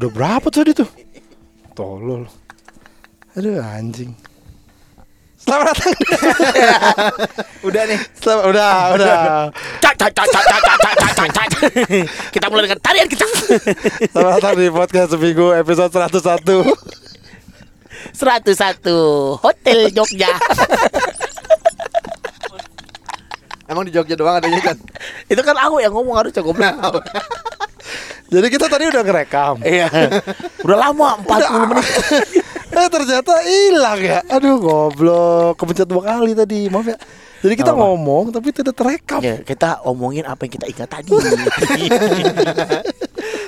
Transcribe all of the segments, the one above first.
Udah berapa tadi tuh? Tolol. Aduh anjing. Selamat datang. Udah nih. Selamat, udah, udah. Cak, cak, cak, cak, cak, cak, cak, cak, cak. Kita mulai dengan tarian kita. Selamat datang di podcast seminggu episode 101. 101 Hotel Jogja. Emang di Jogja doang adanya kan? Itu kan aku yang ngomong harusnya goblok. Jadi kita tadi udah ngerekam. Iya. Udah lama 40 menit. Eh ternyata hilang ya. Aduh goblok, kepencet dua kali tadi. Maaf ya. Jadi kita Apa-apa. ngomong tapi tidak terekam. Ya, kita omongin apa yang kita ingat tadi.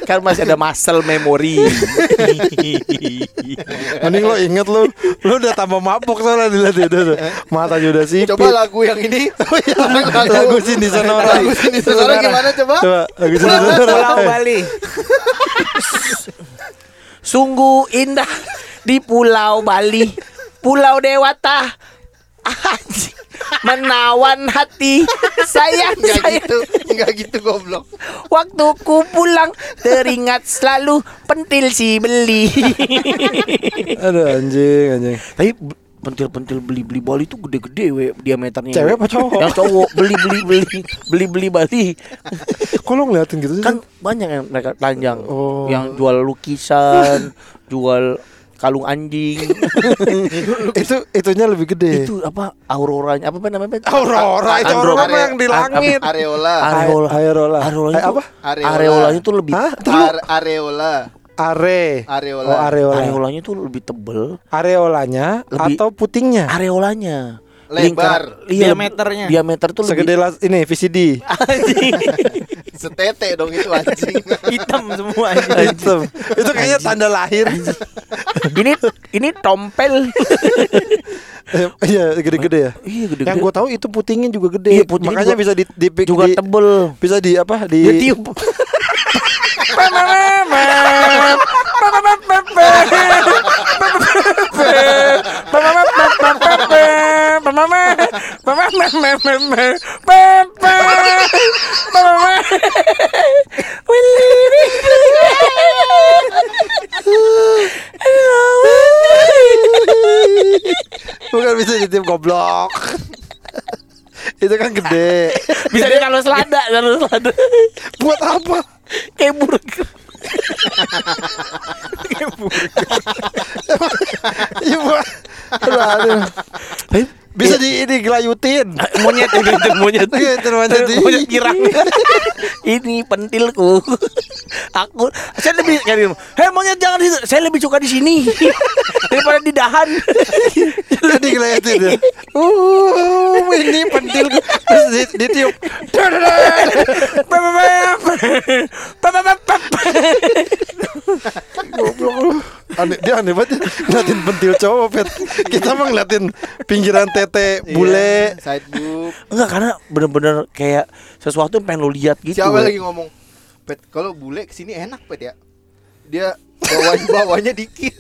Kan masih ada muscle memory. Mending lo inget lo, lo udah tambah mabuk soalnya dilihat udah. Matanya udah sipit. Coba lagu yang ini. Oh iya, lagu Cindy Sonora. Lagu Cindy Sonora gimana coba? Coba lagu Cindy Sonora. Pulau Bali. Sungguh indah di Pulau Bali. Pulau Dewata. Anjing. Menawan hati sayang Enggak sayang gitu, enggak gitu goblok. Waktu ku pulang teringat selalu pentil si beli Aduh anjing, anjing. Tapi pentil-pentil beli-beli Bali itu gede-gede we diameternya Cewek apa cowok? Yang cowok beli-beli-beli Beli-beli Bali Kok lo ngeliatin gitu sih? Kan banyak yang mereka telanjang Oh. Yang jual lukisan Jual kalung anjing itu itunya lebih gede. Itu apa auroranya Apa namanya? Aurora itu aurora yang di langit. Areola. Areola Areola. Areola Eh, itu, apa? Areola. Areolanya tuh lebih areola. Are. Areola. Oh, areola. Areolanya tuh lebih tebel Areolanya Lebih- atau putingnya? Areolanya Lebar. Lingkar- iya, Diameternya. Diameter tuh Segede lebih ini VCD. Setete dong itu anjing. hitam semua aja. Hitam. itu kayaknya tanda lahir. Ini ini tompel Iya, gede-gede ya. Iya gede Yang gue tahu itu putingnya juga gede. Iya, Makanya juga- bisa di, di, di- juga di- tebel bisa di apa di Bukan bisa ditiup goblok. itu kan gede. Bisa dia kalau selada Kalau selada Buat apa? Kayak burger Iya buat. Aduh, aduh. Bisa di ini gelayutin. Monyet itu monyet Iya, monyet. Monyet girang Ini pentilku Aku Saya lebih cari Hei monyet jangan di. Saya lebih suka di sini Daripada di dahan Jadi gelayutin ya. Uh, ini pentil terus di- ditiup. Goblok. Aneh, dia aneh banget ya. Ngeliatin pentil cowok pet. Kita mah ngeliatin pinggiran tete bule. Iya, Side boob. Enggak karena bener-bener kayak Sesuatu yang pengen lo lihat gitu Siapa we. lagi ngomong? Pet, kalau bule ke sini enak pet ya. Dia bawahnya bawahnya dikit.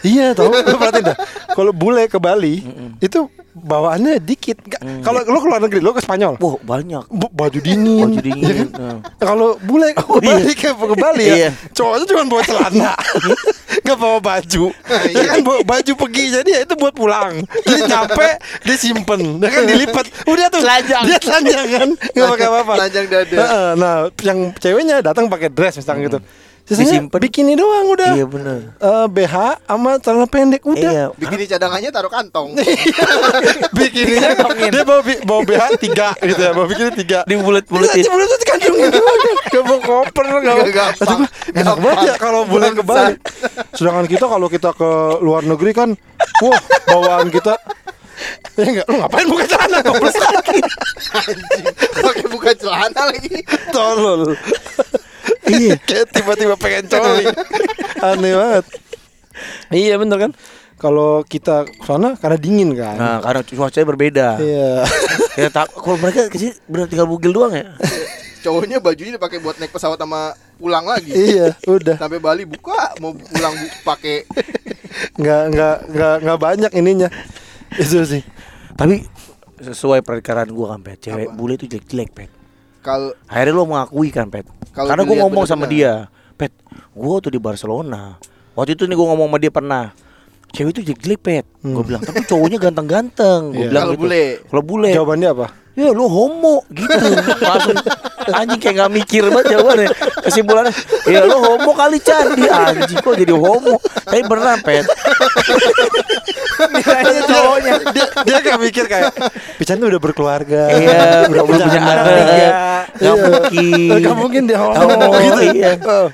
Iya tau Lu perhatiin dah. Kalau bule ke Bali Itu bawaannya dikit. Nggak- Kalau lo ke luar negeri Lo ke Spanyol? Wah banyak. Bu- Baju dingin. Baju dingin, Iya kan? nah. Kalau bule ke Oh, iya. Bali ke, ke Bali ya Iya. Cowoknya cuma bawa celana. Gak bawa baju. Iya. Ya kan bawa baju pergi Jadi ya itu buat pulang. Jadi nyampe Disimpan Ya kan dilipat. Udah tuh Telanjang. Dia telanjang kan Gak pakai apa-apa. Telanjang dada. Nah yang ceweknya datang pakai dress misalnya gitu Sisanya Disimpen. bikini doang udah. Iya bener. Eh, BH sama celana pendek udah. Iya. Bikini cadangannya taruh kantong. bikininya dia bawa bi- bawa BH tiga gitu ya bawa bikini tiga. Di bulet-buletin. Iya, bulet di kantongnya doang gak bawa koper gak Gampang. Enak banget ya kalau bulan ke Bali sedangkan kita kalau kita ke luar negeri kan wah bawaan kita. Ya enggak lu ngapain buka celana? Goblok. Anjing. Pakai buka celana lagi. tolol iya. Kayak tiba-tiba pengen coli. Aneh banget. Iya bener kan? Kalau kita ke sana karena dingin kan? Nah karena cuacanya berbeda. Iya. Ya tak Kalau mereka ke sini bener tinggal bugil doang ya? Cowoknya bajunya dipakai buat naik pesawat sama pulang lagi. iya udah. Sampai Bali buka mau pulang bu pakai. Nggak nggak nggak nggak banyak ininya. Itu sih. Tapi sesuai perkiraan gua kan pet. Cewek Apa? bule itu jelek jelek pet kalau akhirnya lo mengakui kan pet Kalau karena gue ngomong sama dia pet Gue tuh di Barcelona. Waktu itu nih gue ngomong sama dia pernah. Cewek itu jelek pet. Gue bilang tapi cowoknya ganteng-ganteng. Gue Iya. bilang Kalau gitu. bule. Kalau bule. Jawabannya apa? Ya lu homo gitu. Langsung Anjing kayak gak mikir banget jawabannya. Kesimpulannya Ya lu homo kali candi Anjing kok jadi homo? Tapi beneran pet. Cowoknya. dia dia gak mikir kayak Pican tuh udah berkeluarga. Iya udah Udah punya anak Iya. Gak mungkin. Gak mungkin dia homo. Homo, gitu. iya. Oh.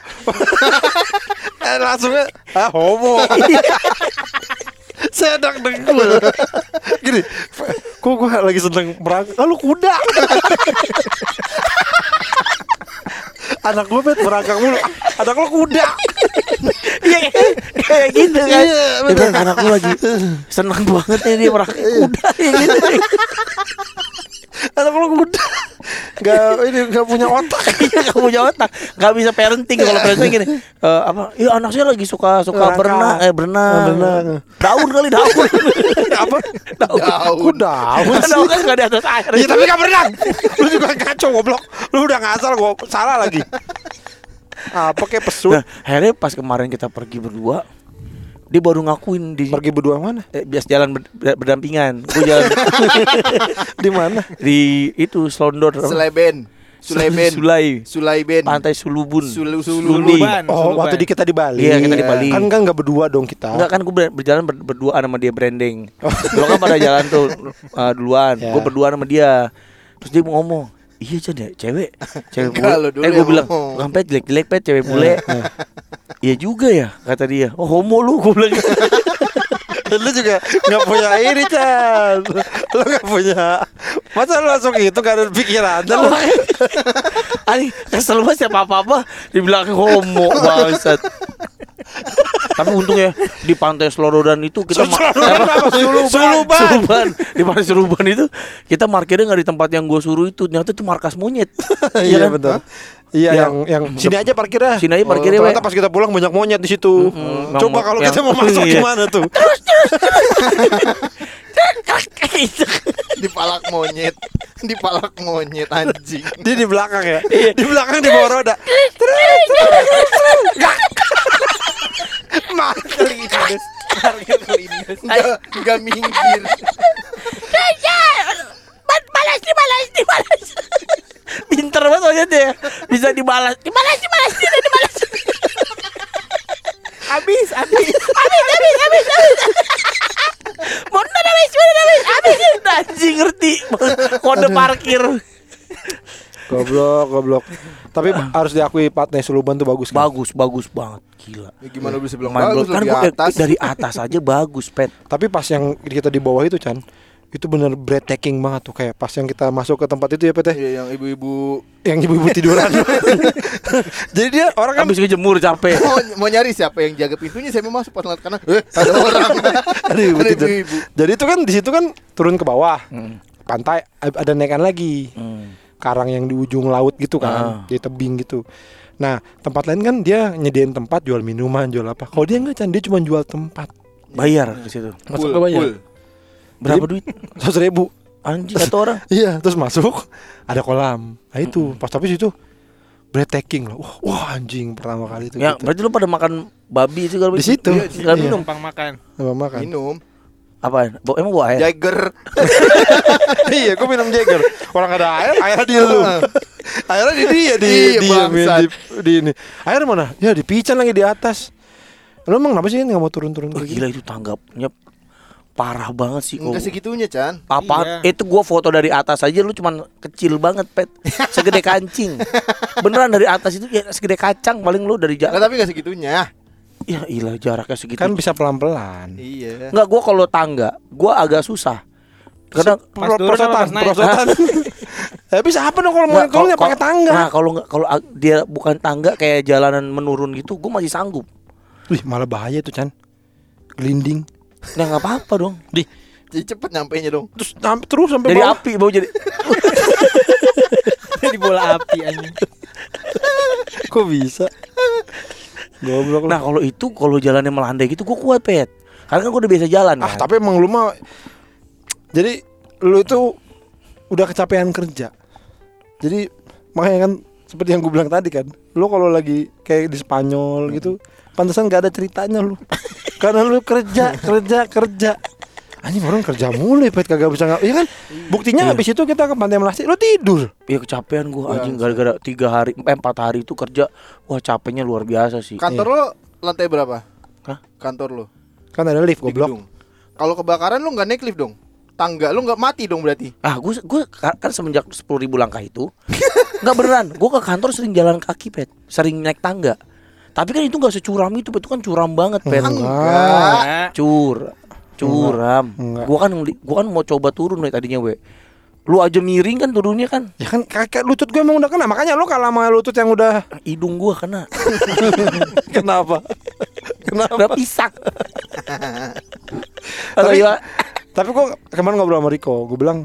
eh, langsungnya ah homo saya dak dengkul gini kok gue lagi seneng merangkak lalu kuda anak gue pet merangkak mulu. Anak lo kuda. Iya kayak gitu kan. Iya, bilang anak gue lagi Seneng banget nih dia merangkak kuda ya gitu. Anak lo kuda. Nggak ini nggak punya otak. Iya gak punya otak. Gak bisa parenting Kalau parenting gini. Eh, apa? Iya anak saya lagi suka suka berenang eh berenang. Oh, berenang. Daun kali daun. apa? Daun. Daun. Sih? Daun kan gak di atas air. Iya tapi gak berenang. Lu juga ngaco goblok. Lu udah ngasal gua salah lagi Apa kayak pesut Nah, akhirnya pas kemarin kita pergi berdua, dia baru ngakuin di Pergi berdua mana? eh, bias jalan ber- ber- berdampingan. Gue jalan Di mana? di itu Slondor. Sulaiben. Sulaiben. Sulai. Sulaiben. Pantai Sulubun. Sulu-. Suluban. Oh Suluban. waktu di kita di Bali Iya, kita di Bali. Kan kan gak berdua dong kita Enggak kan gue berjalan ber- berdua sama dia branding. Lo kan pada jalan tuh uh, duluan. Ya. Gue berdua sama dia. Terus dia mau ngomong, "Iya Chan ya, cewek, cewek bule." Eh gue bilang. "Bukan pet jelek-jelek pet cewek bule." Iya juga ya, kata dia. Oh homo lu, gue bilang. Lu juga gak punya ini Chan Lu gak punya Masa lu langsung itu gak ada pikiran Dan lu Ani kesel banget siapa apa apa dibilang homo bangsat. Tapi untungnya di pantai Selorodan itu kita? Suluban. Suluban. Suluban. Di pantai Suluban itu kita parkirnya nggak di tempat yang gue suruh itu. Ternyata itu markas monyet. Iya kan? betul Iya Yang- yang yang sini aja parkirnya Sini aja parkirnya, Ternyata Pak. pas kita pulang banyak monyet di situ. Mm-mm. Coba Yang- kalau kita mau masuk iya. gimana tuh? Gitu. Di palak monyet. Di palak monyet anjing. Dia di belakang ya. Iya. Di belakang di bawah roda. Kelindes. Harga kelindes. Enggak enggak minggir. balas dibalas dibalas pinter banget monyet ya bisa dibalas. Dibalas dibalas tidak dibalas. Habis, habis. habis habis habis habis. Mundur habis mundur habis. Habis. Anjing ngerti. Kode parkir Goblok, goblok. Tapi harus diakui Patne Suluban tuh bagus kan? bagus bagus banget gila. Ya, gimana bisa bilang Main bagus? kan gua- atas. dari atas aja bagus pet. Tapi pas yang kita di bawah itu Chan itu bener breathtaking banget tuh kayak pas yang kita masuk ke tempat itu ya Pete Iya, yang ibu-ibu. Yang ibu-ibu tiduran. Jadi dia orang kan habis kejemur capek. Mau, mau nyari siapa yang jaga pintunya saya mau masuk? Pas ngeliat kanan eh ada orang. Ada ibu Ada tidur. ibu-ibu. jadi itu kan di situ kan turun ke bawah. Hmm. pantai ada naikan lagi. Hmm. Karang yang di ujung laut gitu kan Ah. di tebing gitu. Nah tempat lain kan dia nyediain tempat jual minuman jual apa. Kalau dia nggak Chan dia cuma jual tempat. Bayar ke situ. Masuk ke bayar. berapa duit? seratus ribu. Anjing satu orang? Iya terus masuk ada kolam. Nah itu. Hmm. pas tapi situ breathtaking loh. Wah, wah anjing pertama kali itu ya gitu. berarti lu pada makan babi sih kalau di situ. Iya, di Nggak Iya. minum? Numpang makan. Sama makan. Minum apa Bo, emang bawa air? Jagger iya gue minum Jagger orang ada air airnya di lu. Airnya di dia di Iya, di, di, di ini. Air mana? Ya di pican lagi di atas. Lu emang kenapa sih nggak mau turun-turun kayak gila itu tanggapnya parah banget sih kok. enggak segitunya Chan. Apa Iya. itu gua foto dari atas aja lu cuman kecil banget pet. Segede kancing. Beneran dari atas itu ya segede kacang paling lu dari Nah, jarak tapi enggak segitunya ya ilah jaraknya segitu. Kan bisa pelan-pelan. Iya. Enggak gua kalau tangga gua agak susah. Karena Pas turun prosotan apa prosotan. Tapi siapa dong kalau mau kalau nggak kalau- pakai tangga? Nah, kalau nggak kalau dia bukan tangga kayak jalanan menurun gitu, gue masih sanggup. Wih, malah bahaya tuh Chan. Gelinding. Nah, nggak apa-apa dong. di jadi cepet nyampe nya dong. Terus terus sampai Jadi bawah. api mau jadi. Jadi bola api anjing. Kok bisa goblok Nah, kalau itu kalau jalannya melandai gitu gue kuat, Pet. Karena kan gue udah biasa jalan ah kan. tapi emang lu mah jadi lu itu udah kecapean kerja jadi makanya kan seperti yang gue bilang tadi kan. Lu kalau lagi kayak di Spanyol gitu, pantesan gak ada ceritanya lu. Karena lu kerja, kerja, kerja. Anjing orang kerja mulu ya, Pet kagak bisa nggak. Iya kan? Buktinya habis itu kita ke Pantai Melasti, lu tidur. Ya kecapean gua anjing gara-gara tiga hari, eh, empat hari itu kerja. Wah capeknya luar biasa sih. Kantor lo lantai berapa? Hah? Kantor lo Kan ada lift goblok. Kalau kebakaran lo nggak naik lift dong? Tangga lo nggak mati dong berarti? Ah, gue gue kan semenjak sepuluh ribu langkah itu nggak beneran. Gue ke kantor sering jalan kaki pet, sering naik tangga. Tapi kan itu nggak securam itu, pet. itu kan curam banget pet. Enggak. Cur, curam. Enggak. Gue kan gua kan mau coba turun nih tadinya we. Lu aja miring kan turunnya kan, Ya kan kakek lutut gue emang udah kena, makanya lu kalah sama lutut yang udah hidung gua kena. kenapa? kenapa? Udah pisak. Kalau Tapi- ya, Tapi gue kemarin ngobrol sama Riko, gue bilang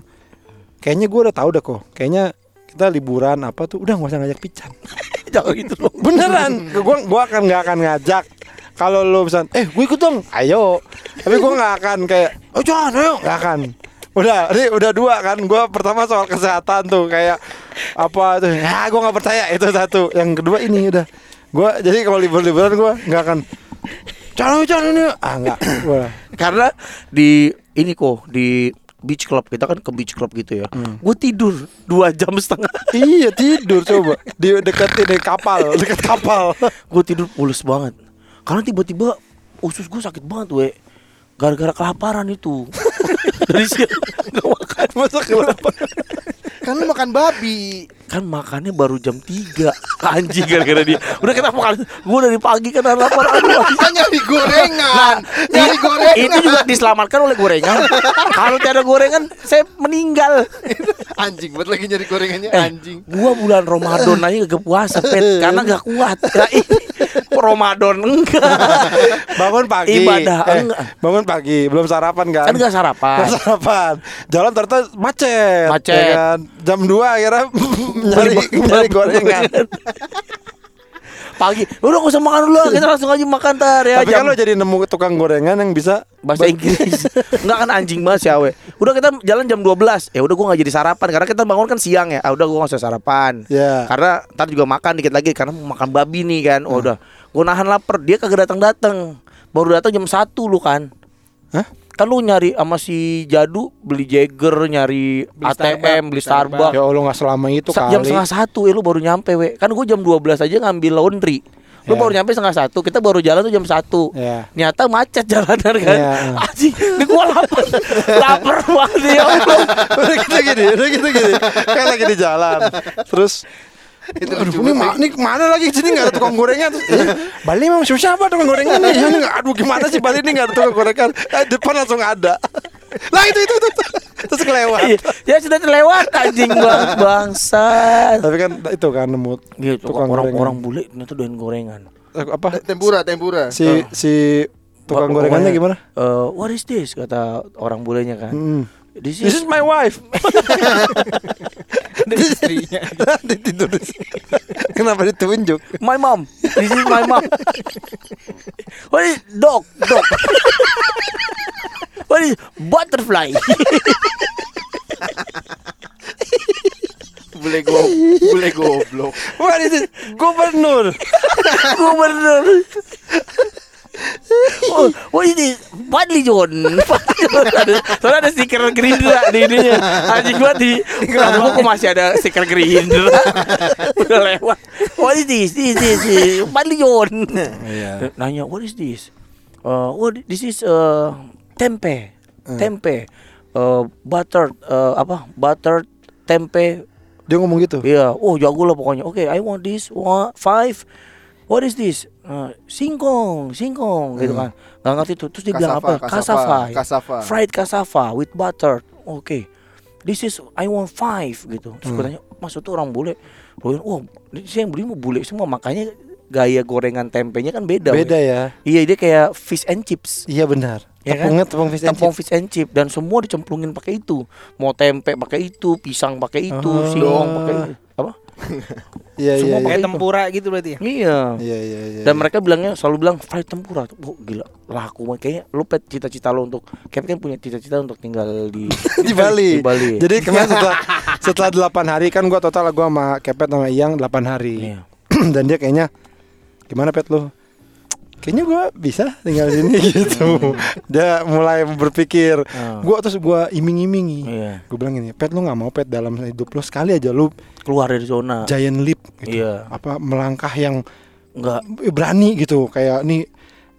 kayaknya gue udah tahu dah kok. Kayaknya kita liburan apa tuh udah nggak usah ngajak pican. jangan gitu loh. Beneran, gue gua akan nggak akan ngajak. Kalau lo bisa, eh gue ikut dong, ayo. Tapi gue nggak akan kayak, oh jangan, ayo, nggak akan. Udah, ini udah dua kan. Gue pertama soal kesehatan tuh kayak apa tuh? Ya gue nggak percaya itu satu. Yang kedua ini udah. Gue jadi kalau libur-liburan gue nggak akan. Jangan, jangan ini. Ah nggak. Karena di ini kok di beach club kita kan ke beach club gitu ya. Gue tidur dua jam setengah. Iya tidur coba di dekat ini kapal, dekat kapal. gue tidur pules banget. Karena tiba-tiba usus gue sakit banget we. Gara-gara kelaparan itu. Dari siang nggak makan. Masa kenapa? Kan lo makan babi. Kan makannya baru jam 3 Anjing gara-gara dia Udah kita makan Gue dari pagi kan lapar Aduh Kita nyari gorengan. nyari gorengan. Itu juga diselamatkan oleh gorengan Kalau tiada gorengan Saya meninggal anjing buat lagi nyari gorengannya Eh, anjing. Gua bulan Ramadan aja gak puasa pet Karena gak kuat Nah, ini Ramadan enggak Bangun pagi. Ibadah, Eh, enggak. bangun pagi, belum sarapan kan? Kan gak sarapan Nggak sarapan. Jalan ternyata macet. Macet. ya kan? Jam 2 akhirnya nyari nyari gorengan. Pagi Udah gak usah makan dulu Kita langsung aja makan tar ya Tapi jam kan lo jadi nemu tukang gorengan yang bisa bahasa Inggris. Enggak kan anjing banget sih awe. Udah kita jalan jam 12. Ya udah gua nggak jadi sarapan karena kita bangun kan siang ya. Ah udah gua nggak usah sarapan. Ya. Karena ntar juga makan dikit lagi karena mau makan babi nih kan. Oh, udah. Gua nahan lapar. Dia kagak datang-datang. Baru datang jam 1 lu kan. Hah? Kan lu nyari sama si Jadu beli Jagger, nyari Beli ATM, Starbucks, beli Starbucks. Ya Allah nggak selama itu Sa- kali. Jam setengah satu ya lu baru nyampe we. Kan gua jam 12 aja ngambil laundry. Lu Ya. baru nyampe setengah satu, kita baru jalan tuh jam satu. Ya. Nyata macet jalanan kan. Iya. Anjing, ini gua lapar. lapar banget ya udah gitu gini, udah gitu gini. Kan lagi di jalan. Terus Itu Aduh, ini, banget. ma- ini ke mana lagi sini nggak ada tukang gorengan Terus, eh, Bali memang susah apa tukang gorengan nih aduh gimana sih Bali ini nggak ada tukang gorengan eh, depan langsung ada lah itu itu itu, itu. terus kelewat Iya, ya sudah terlewat anjing bang bangsa. tapi kan itu kan nemu Gitu, tukang orang-orang gorengan. bule ternyata doain gorengan. Eh, apa Tempura, tempura. si si tukang gorengannya gimana eh, what is this kata orang bulenya kan. Hmm. This This is is my wife. Ada istrinya. Ditidur. Kenapa ditunjuk? my mom. This is my mom. what is dog? Dog. what is butterfly? Bule go, bule goblok. What is it? Gubernur. Gubernur. Oh, what is this? Fadli John. Fadli John. Ada- Soalnya ada stiker Gerindra di ininya. Anjing gua di kamu kok masih ada stiker Gerindra. Udah lewat. What is this? This this, this. Fadli John. Iya. Nanya, what is this? Uh, what this is uh, tempe. Tempe. Uh, butter uh, apa? Butter tempe Dia ngomong gitu. Iya, oh jago lah pokoknya. Oke, I want this one five. What is this? Uh, singkong, singkong gitu kan. Gak ngerti tuh. Terus dia bilang apa? cassava, Cassava. cassava. Fried cassava with butter. Oke. This is I want five gitu. Terus gue tanya, maksud tuh orang bule? Oh, sih yang beli mau bule semua. Makanya gaya gorengan tempenya kan beda. Beda weh. ya. Iya, dia kayak fish and chips. Iya benar. Ya kan? Tepungnya tepung fish and Tepung chips. fish and chip dan semua dicemplungin pakai itu. Mau tempe pakai itu, pisang pakai itu, Oh. singkong pakai itu. Apa? Iya iya. semua iya. Kayak itu. tempura gitu berarti ya. Iya. Iya iya iya. Dan mereka bilangnya selalu bilang fried tempura. Oh, gila, laku banget. Kayaknya lu pet cita-cita lo untuk Kevin kan punya cita-cita untuk tinggal di di Bali. Di Bali. Jadi kemarin setelah Setelah 8 hari kan gua total gua sama Kepet sama Iyang 8 hari. Iya. Dan dia kayaknya gimana Pet lu? Kayaknya gua bisa tinggal di sini gitu. dia mulai berpikir. Oh. Gua terus gua iming-imingi. Iya. Gue bilang gini, Pet lu nggak mau Pet dalam hidup lu sekali aja lu Keluar dari zona. giant leap gitu. Iya. Apa melangkah yang Enggak. berani gitu kayak nih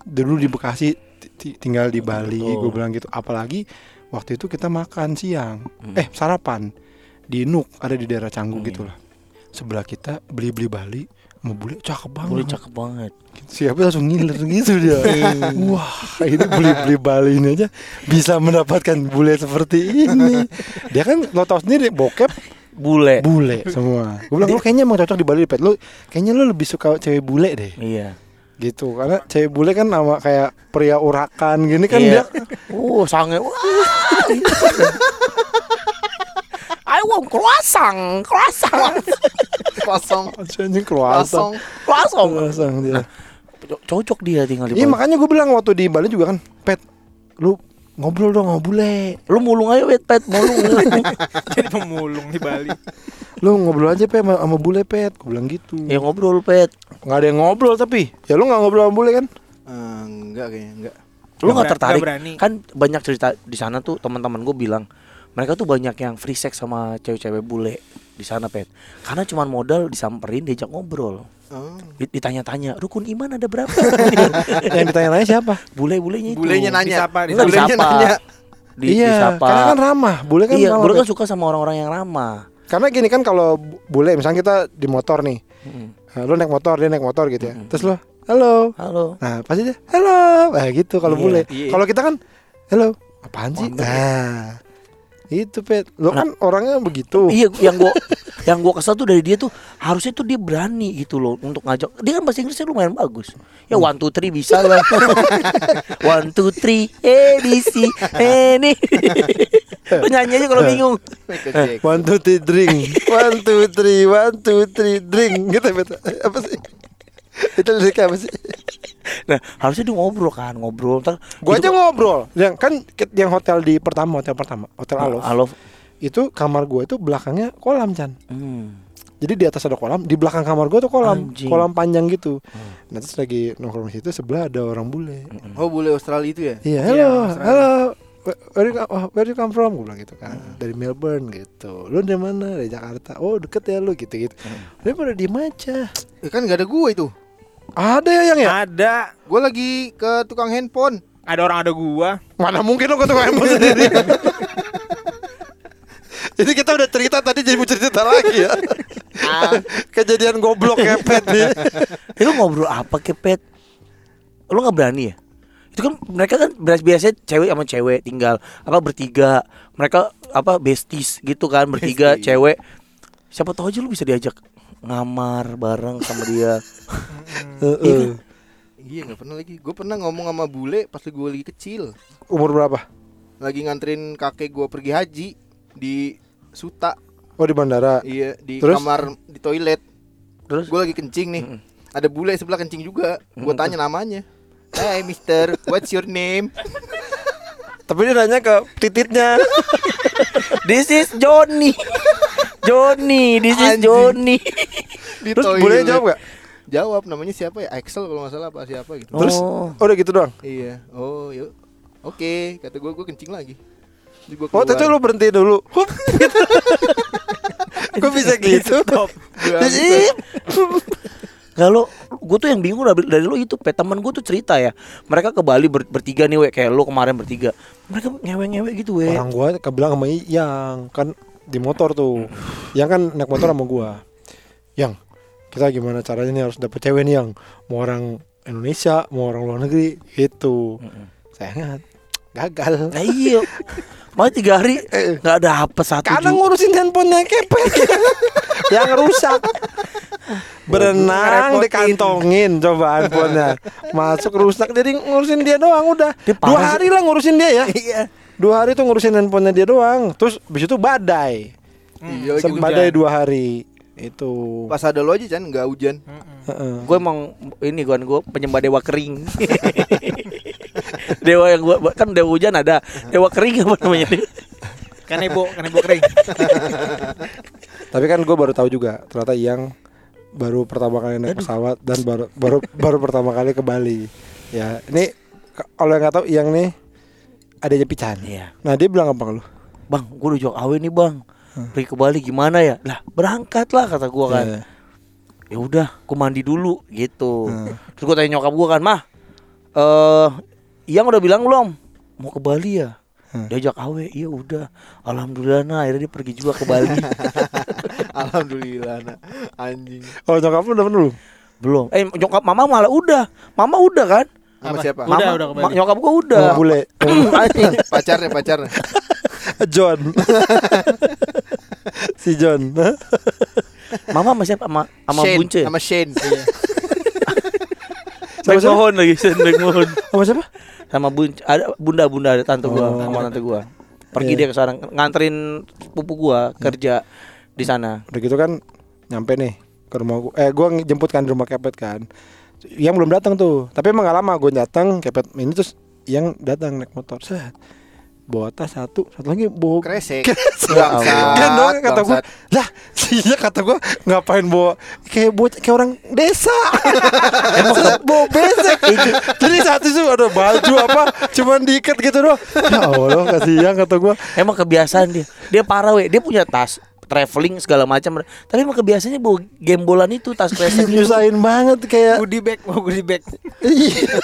dulu di Bekasi ti- ti- tinggal di Bali Betul. gue bilang gitu apalagi waktu itu kita makan siang Hmm. eh sarapan di Nuk ada di daerah Canggu Hmm. gitu lah sebelah kita beli beli Bali mau bule cakep banget Boleh cakep banget. siapa langsung ngiler gitu dia wah ini beli beli Bali ini aja bisa mendapatkan bule seperti ini dia kan lo tau sendiri bokep Bule. bule semua gue bilang lo kayaknya emang cocok di Bali pet lo kayaknya lo lebih suka cewek bule deh Iya. gitu karena cewek bule kan sama kayak pria urakan gini kan Iya. dia Oh, sange. Wah. I want croissant, croissant, Kosong. anjing Kosong. croissant. keluasan dia Co- Cocok dia tinggal di iya makanya gue bilang waktu di Bali juga kan pet lu ngobrol dong sama bule Lu mulung aja wet pet, mulung. Jadi pemulung di Bali. lu ngobrol aja pet sama, sama bule pet gue bilang gitu ya ngobrol pet. nggak ada yang ngobrol tapi ya lu nggak ngobrol sama bule kan Eh, enggak kayaknya enggak. Lu Nggak tertarik? nggak berani. Kan banyak cerita di sana tuh teman-teman gue bilang mereka tuh banyak yang free sex sama cewek-cewek bule di sana pet. Karena cuma modal disamperin diajak ngobrol. Oh. Di- Ditanya-tanya rukun iman ada berapa? yang ditanya-tanya siapa Bule-bulenya itu. Bulenya nanya. Disapa, Enggak Bulenya disapa. nanya. Di, iya disapa. karena kan ramah bule kan iya, ramah, bule kan suka sama orang-orang yang ramah. karena gini kan kalau bu- bule misalnya kita di motor nih Mm. Lu naik motor dia naik motor gitu ya Mm-mm. terus lu halo Halo. Nah pasti dia Halo Nah gitu kalau Iya, bule iya. Kalau kita kan Halo Apaan sih ya. Nah Itu Pet Lo Nah. kan orangnya begitu Iya, yang gua yang gua kesel tuh dari dia tuh harusnya tuh dia berani gitu loh untuk ngajak. Dia kan bahasa Inggrisnya lumayan bagus. Ya one two three bisa lah. one two three A B C ini. Lu nyanyi aja kalau bingung. One two three drink One two three One two three drink Gitu Pet Apa sih Itu liriknya apa sih Nah, harusnya dia ngobrol kan, ngobrol. Ntar Gua aja kok- ngobrol Yang kan yang hotel di pertama Hotel pertama Hotel Alof Alof. Itu kamar gua itu belakangnya kolam Chan Hmm. Jadi di atas ada kolam, di belakang kamar gua tuh kolam, Anjing. kolam panjang gitu. Hmm. Nah terus lagi nongkrong di situ sebelah ada orang bule. Oh, bule Australia itu ya? Iya, Iya, halo, halo. Where, where, you, come- oh, where you come from? Gue bilang gitu kan. Dari Melbourne gitu. Lu dari mana? Dari Jakarta. Oh, deket ya lu gitu gitu. Dia pada diem aja. Eh, kan enggak ada gua itu. Ada ya yang ya? Ada. Gua lagi ke tukang handphone. Ada orang ada gua. Mana mungkin lo ketemu handphone sendiri. Jadi kita udah cerita tadi jadi mau cerita lagi ya. Kejadian goblok kepet nih. Eh, lu ngobrol apa kepet? Lu nggak berani ya? Itu kan mereka kan bias- biasanya cewek sama cewek tinggal apa bertiga. Mereka apa besties gitu kan bertiga Besties. cewek. Siapa tahu aja lu bisa diajak ngamar bareng sama dia. Heeh. Iya, nggak pernah lagi. Gua pernah ngomong sama bule pas gua lagi kecil. Umur berapa? Lagi nganterin kakek gua pergi haji di Suta. Oh di bandara. Iya, di Terus? kamar di toilet. Terus Gua lagi kencing nih. Mm-mm. Ada bule sebelah kencing juga. Gua Mm-mm. tanya namanya. Hey mister, what's your name? Tapi dia nanya ke tititnya. This is Johnny. Johnny, this is. Di Terus boleh jawab gak? Jawab namanya siapa ya? Axel kalau nggak salah apa siapa gitu. Terus Oh. oh, udah gitu doang. Iya. Oh, yuk. Oke, kata gua gua kencing lagi. Gua Oh, itu lu berhenti dulu. Hup. Kok bisa gitu? Lo, gue tuh yang bingung dari, dari lo itu, pe temen gue tuh cerita ya, mereka ke Bali ber- bertiga nih, we kayak lo kemarin bertiga, mereka ngewe-ngewe gitu, we. Orang gua kebilang sama yang kan di motor tuh. Yang kan naik motor sama gua. Yang kita gimana caranya nih harus dapet cewek nih yang mau orang Indonesia, mau orang luar negeri gitu. Sayangnya gagal. Nah iya, malah tiga hari nggak ada apa satu Karena juga. ngurusin handphonenya kepet yang rusak. Berenang dikantongin coba handphonenya Masuk rusak jadi ngurusin dia doang udah Dia Dua hari lah ngurusin dia ya Iya. Dua hari tuh ngurusin handphonenya dia doang Terus habis itu badai Iya, Sem- hujan. Badai dua hari Itu Pas ada lo aja kan nggak hujan. Heeh. Gue emang ini gue gue penyembah dewa kering. dewa yang gue kan dewa hujan ada, dewa kering apa namanya? Kanebo, kanebo kering. Tapi kan gue baru tahu juga ternyata yang baru pertama kali naik pesawat dan baru baru baru pertama kali ke Bali. Ya, ini kalau yang nggak tahu yang nih adanya Pican. Iya. Nah dia bilang apa ke lu? Bang, gue udah jawab awe nih bang. Pergi ke Bali gimana ya? Lah berangkat lah kata gue kan. Iya. Ya udah, gue mandi dulu gitu. Hmm. Terus gue tanya nyokap gue kan, mah, eh, yang udah bilang belum mau ke Bali ya? Hmm. Diajak awe, iya udah. Alhamdulillah nah akhirnya dia pergi juga ke Bali. Alhamdulillah nak anjing. Oh nyokap lu udah belum? belum. Eh nyokap mama malah udah. Mama udah kan? Sama Apa? siapa? Udah, Mama, udah ke ma- Bali. nyokap gue udah. Oh, bule. Anjing. Pacarnya, pacarnya. John. si John. Mama sama siapa? Sama sama Shane, Bunce. Sama Shane. Baik mohon lagi, baik mohon. Sama siapa? Sama Bunce. Ada bunda-bunda ada tante gua, Oh. sama tante gua. Pergi Iya. dia ke sana nganterin pupu gua kerja di sana. Udah gitu kan nyampe nih ke rumah gua. Eh gua jemput kan di rumah Kepet kan. Yang belum datang tuh. Tapi emang gak lama gue datang Kepet ini terus yang datang naik motor. Set. Bawa tas satu, satu lagi bawa Kresek. Kresek. Bangsat, Kan dong kata gua, bangsat. lah sihnya kata gua ngapain bawa kayak bawa kayak orang desa. Set, bawa besek. Jadi saat itu ada baju apa cuman diikat gitu doang. Ya Allah kasihan kata gua. Emang kebiasaan dia. Dia parah we. Dia punya tas traveling segala macam. Tapi emang kebiasaannya bawa gembolan itu tas kresek. Nyusahin banget kayak Goodie bag, mau goodie bag. Iya.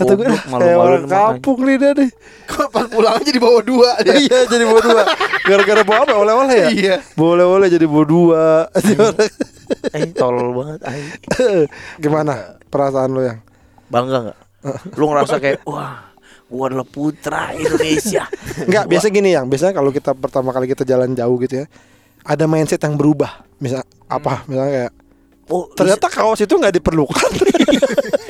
Kata gue makanya. kampung nih dia nih. Kok pas pulang aja dibawa dua dia. Iya jadi bawa dua. Gara-gara bawa apa? Oleh-oleh ya? Iya. Bawa oleh-oleh jadi bawa dua. Eh tolol banget. Ay. Gimana perasaan lo yang? Bangga nggak? Lu ngerasa kayak wah, gua adalah putra Indonesia. Enggak, biasa gini yang biasanya kalau kita pertama kali kita jalan jauh gitu ya, ada mindset yang berubah. Misal apa? Misalnya kayak Oh, ternyata kaos itu nggak diperlukan.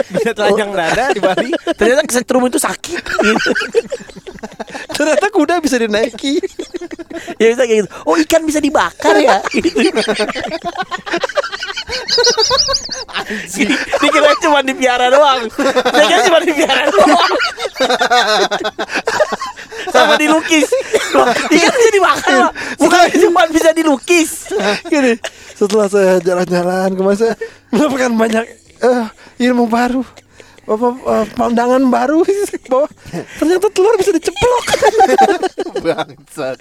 Bisa telanjang dada di Bali. ternyata kesetrum itu sakit. Gitu. ternyata kuda bisa dinaiki. ya bisa kayak gitu. Oh ikan bisa dibakar ya. Gitu. Dikira cuma dipiara doang. Saya kira cuma dipiara doang. Sama dilukis. Ikan bisa dimakan. Bukan cuma bisa dilukis. Gini, setelah saya jalan-jalan kemarin saya mendapatkan banyak eh, ilmu baru. Apa eh, pandangan baru bahwa ternyata telur bisa diceplok. Bangsat.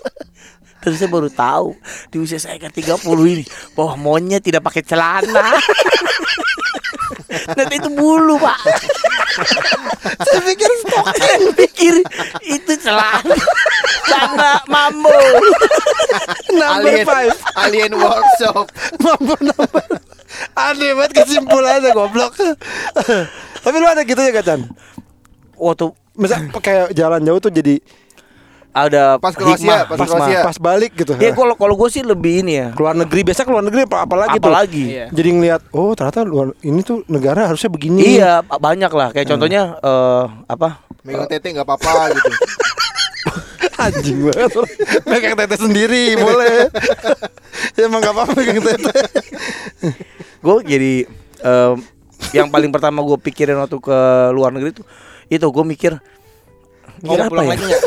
Terus saya baru tahu di usia saya ke 30 ini bahwa monyet tidak pakai celana. Nanti itu bulu, Pak. saya pikir stok. Saya pikir itu celana. Celana mambo. Number Alien, five. alien workshop. Mampu number. Aneh banget kesimpulannya goblok. Tapi lu ada gitu ya Kacan? Waktu Misal kayak jalan jauh tuh jadi ada Pas Kroasia, hikmah, pas pas. Kroasia. pas balik gitu. Ya kalau kalau gue sih lebih ini ya. keluar negeri biasa keluar negeri apa apalagi tuh. Apalagi. Iya. Jadi ngelihat oh ternyata luar ini tuh negara harusnya begini. Iya, banyak lah. Kayak contohnya eh apa? Megang tete nggak apa-apa gitu. Anjing banget. Megang tete sendiri boleh. ya emang gak apa-apa megang tete. gue jadi em, yang paling pertama gue pikirin waktu ke luar negeri itu itu gue mikir mikir Mau apa ya? lagi nggak?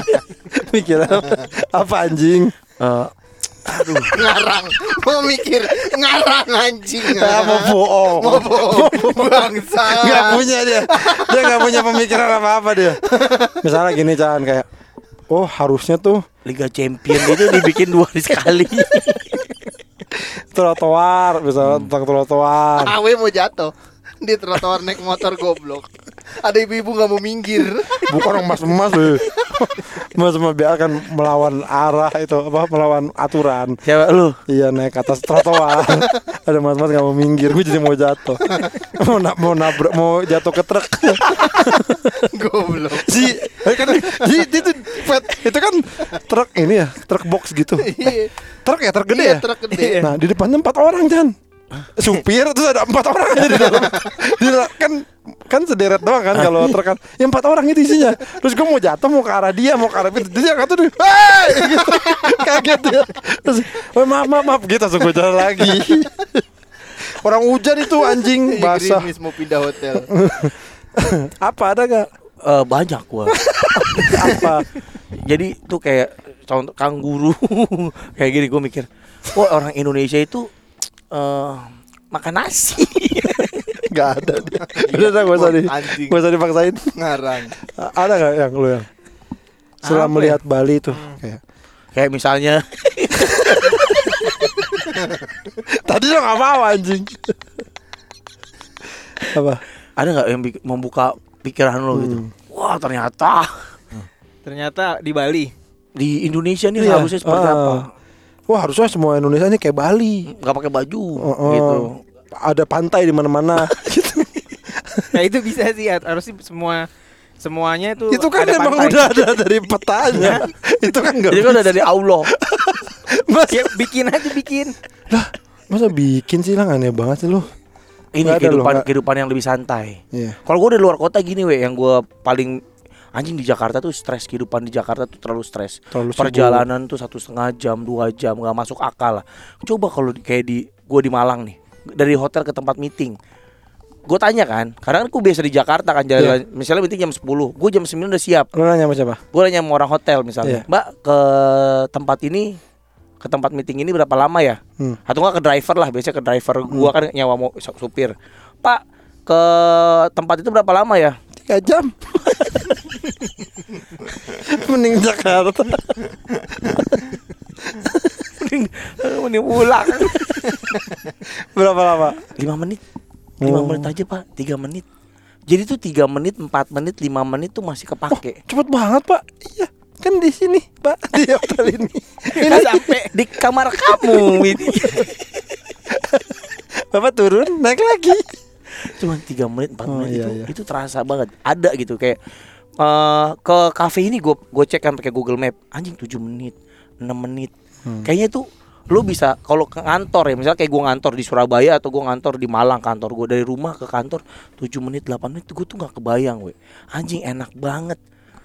Mikir apa? apa anjing? Eh, Ngarang. Mau mikir ngarang anjing. Ah, mau bohong. Mau bohong. Bangsa. Gak punya dia. Dia gak punya pemikiran apa-apa dia. Misalnya gini Chan kayak Oh harusnya tuh Liga Champion itu dibikin dua hari sekali. trotoar misalnya tentang trotoar. Awe mau jatuh. Di trotoar naik motor goblok. Ada ibu-ibu nggak mau minggir. Bukan orang emas-emas loh. Emas-emas biar akan melawan arah itu apa melawan aturan. Siapa lu? Iya naik ke atas trotoar. Ada mas-mas nggak mau minggir, gue jadi mau jatuh. mau na- mau nabrak, mau jatuh ke truk. goblok. si eh, kan di- itu Fet, itu kan truk ini ya, truk box gitu. Iya. Truk ya, truk gede Iya, ya. truk gede. Nah di depannya empat orang kan. Supir terus ada empat orang aja di dalam. Di dalam- kan kan sederet doang kan kalau truk kan. Ya empat orang itu isinya. Terus gue mau jatuh mau ke arah dia mau ke arah itu. Dia kata tuh, "Hei!" gitu. Kaget dia. Terus, "Oh, maaf maaf maaf gitu langsung gue jalan lagi. Orang hujan itu anjing basah. Gerimis mau pindah hotel. Apa ada gak? Eh, banyak gua. apa Jadi tuh kayak contoh kanguru kayak gini gue mikir, wah orang Indonesia itu eh makan nasi. nggak ada udah udah gak usah di gak usah dipaksain Ngarang. Ada nggak yang lu yang setelah Apa ya? melihat Bali tuh kayak kayak misalnya tadi lo nggak mau anjing apa ada nggak yang bik- membuka pikiran lo gitu? Wah ternyata Ternyata di Bali. di Indonesia nih Iya. harusnya seperti Ah. apa? Wah harusnya semua Indonesia ini kayak Bali Nggak pakai baju Oh, oh. gitu. ada pantai di mana-mana gitu Nah itu bisa sih harusnya semua semuanya itu itu kan ada emang pantai. udah ada dari petanya itu kan nggak Jadi kan udah dari Allah. Mas, Ya, bikin aja bikin. lah masa bikin sih lah aneh banget sih lu Ini loh, kehidupan kehidupan yang lebih santai. iya Kalau gue di luar kota gini we, yang gue paling anjing di Jakarta tuh stres kehidupan di Jakarta tuh terlalu stres. terlalu sibuk. Perjalanan tuh satu setengah jam, dua jam nggak masuk akal lah. Coba kalau kayak di gue di Malang nih, dari hotel ke tempat meeting. Gue tanya kan, karena kan gue biasa di Jakarta kan jalan, misalnya meeting jam 10 Gue jam 9 udah siap lu nanya sama siapa Gue nanya sama orang hotel misalnya Iya. Mbak ke tempat ini Ke tempat meeting ini berapa lama ya? Hmm. Atau enggak ke driver lah Biasanya ke driver gua kan nyawa mau supir Pak ke tempat itu berapa lama ya? tiga jam mending Jakarta. Mending mending pulang. Berapa lama? 5 menit. 5 Oh. menit aja pak. 3 menit. Jadi tuh 3 menit 4 menit 5 menit tuh masih kepake. Cepet banget pak. Iya kan di sini pak. Di hotel ini. Ini. sampai di kamar kamu Widi. bapak turun naik lagi Cuman 3 menit 4 Oh, menit iya, itu iya. itu terasa banget. Ada gitu kayak eh ke kafe ini gue gue cek kan pakai Google Map. Anjing 7 menit, 6 menit. Hmm. Kayaknya tuh lu bisa kalau ke kantor ya misalnya kayak gue ngantor di Surabaya atau gue ngantor di Malang kantor gue dari rumah ke kantor 7 menit 8 menit gue tuh nggak kebayang we anjing enak banget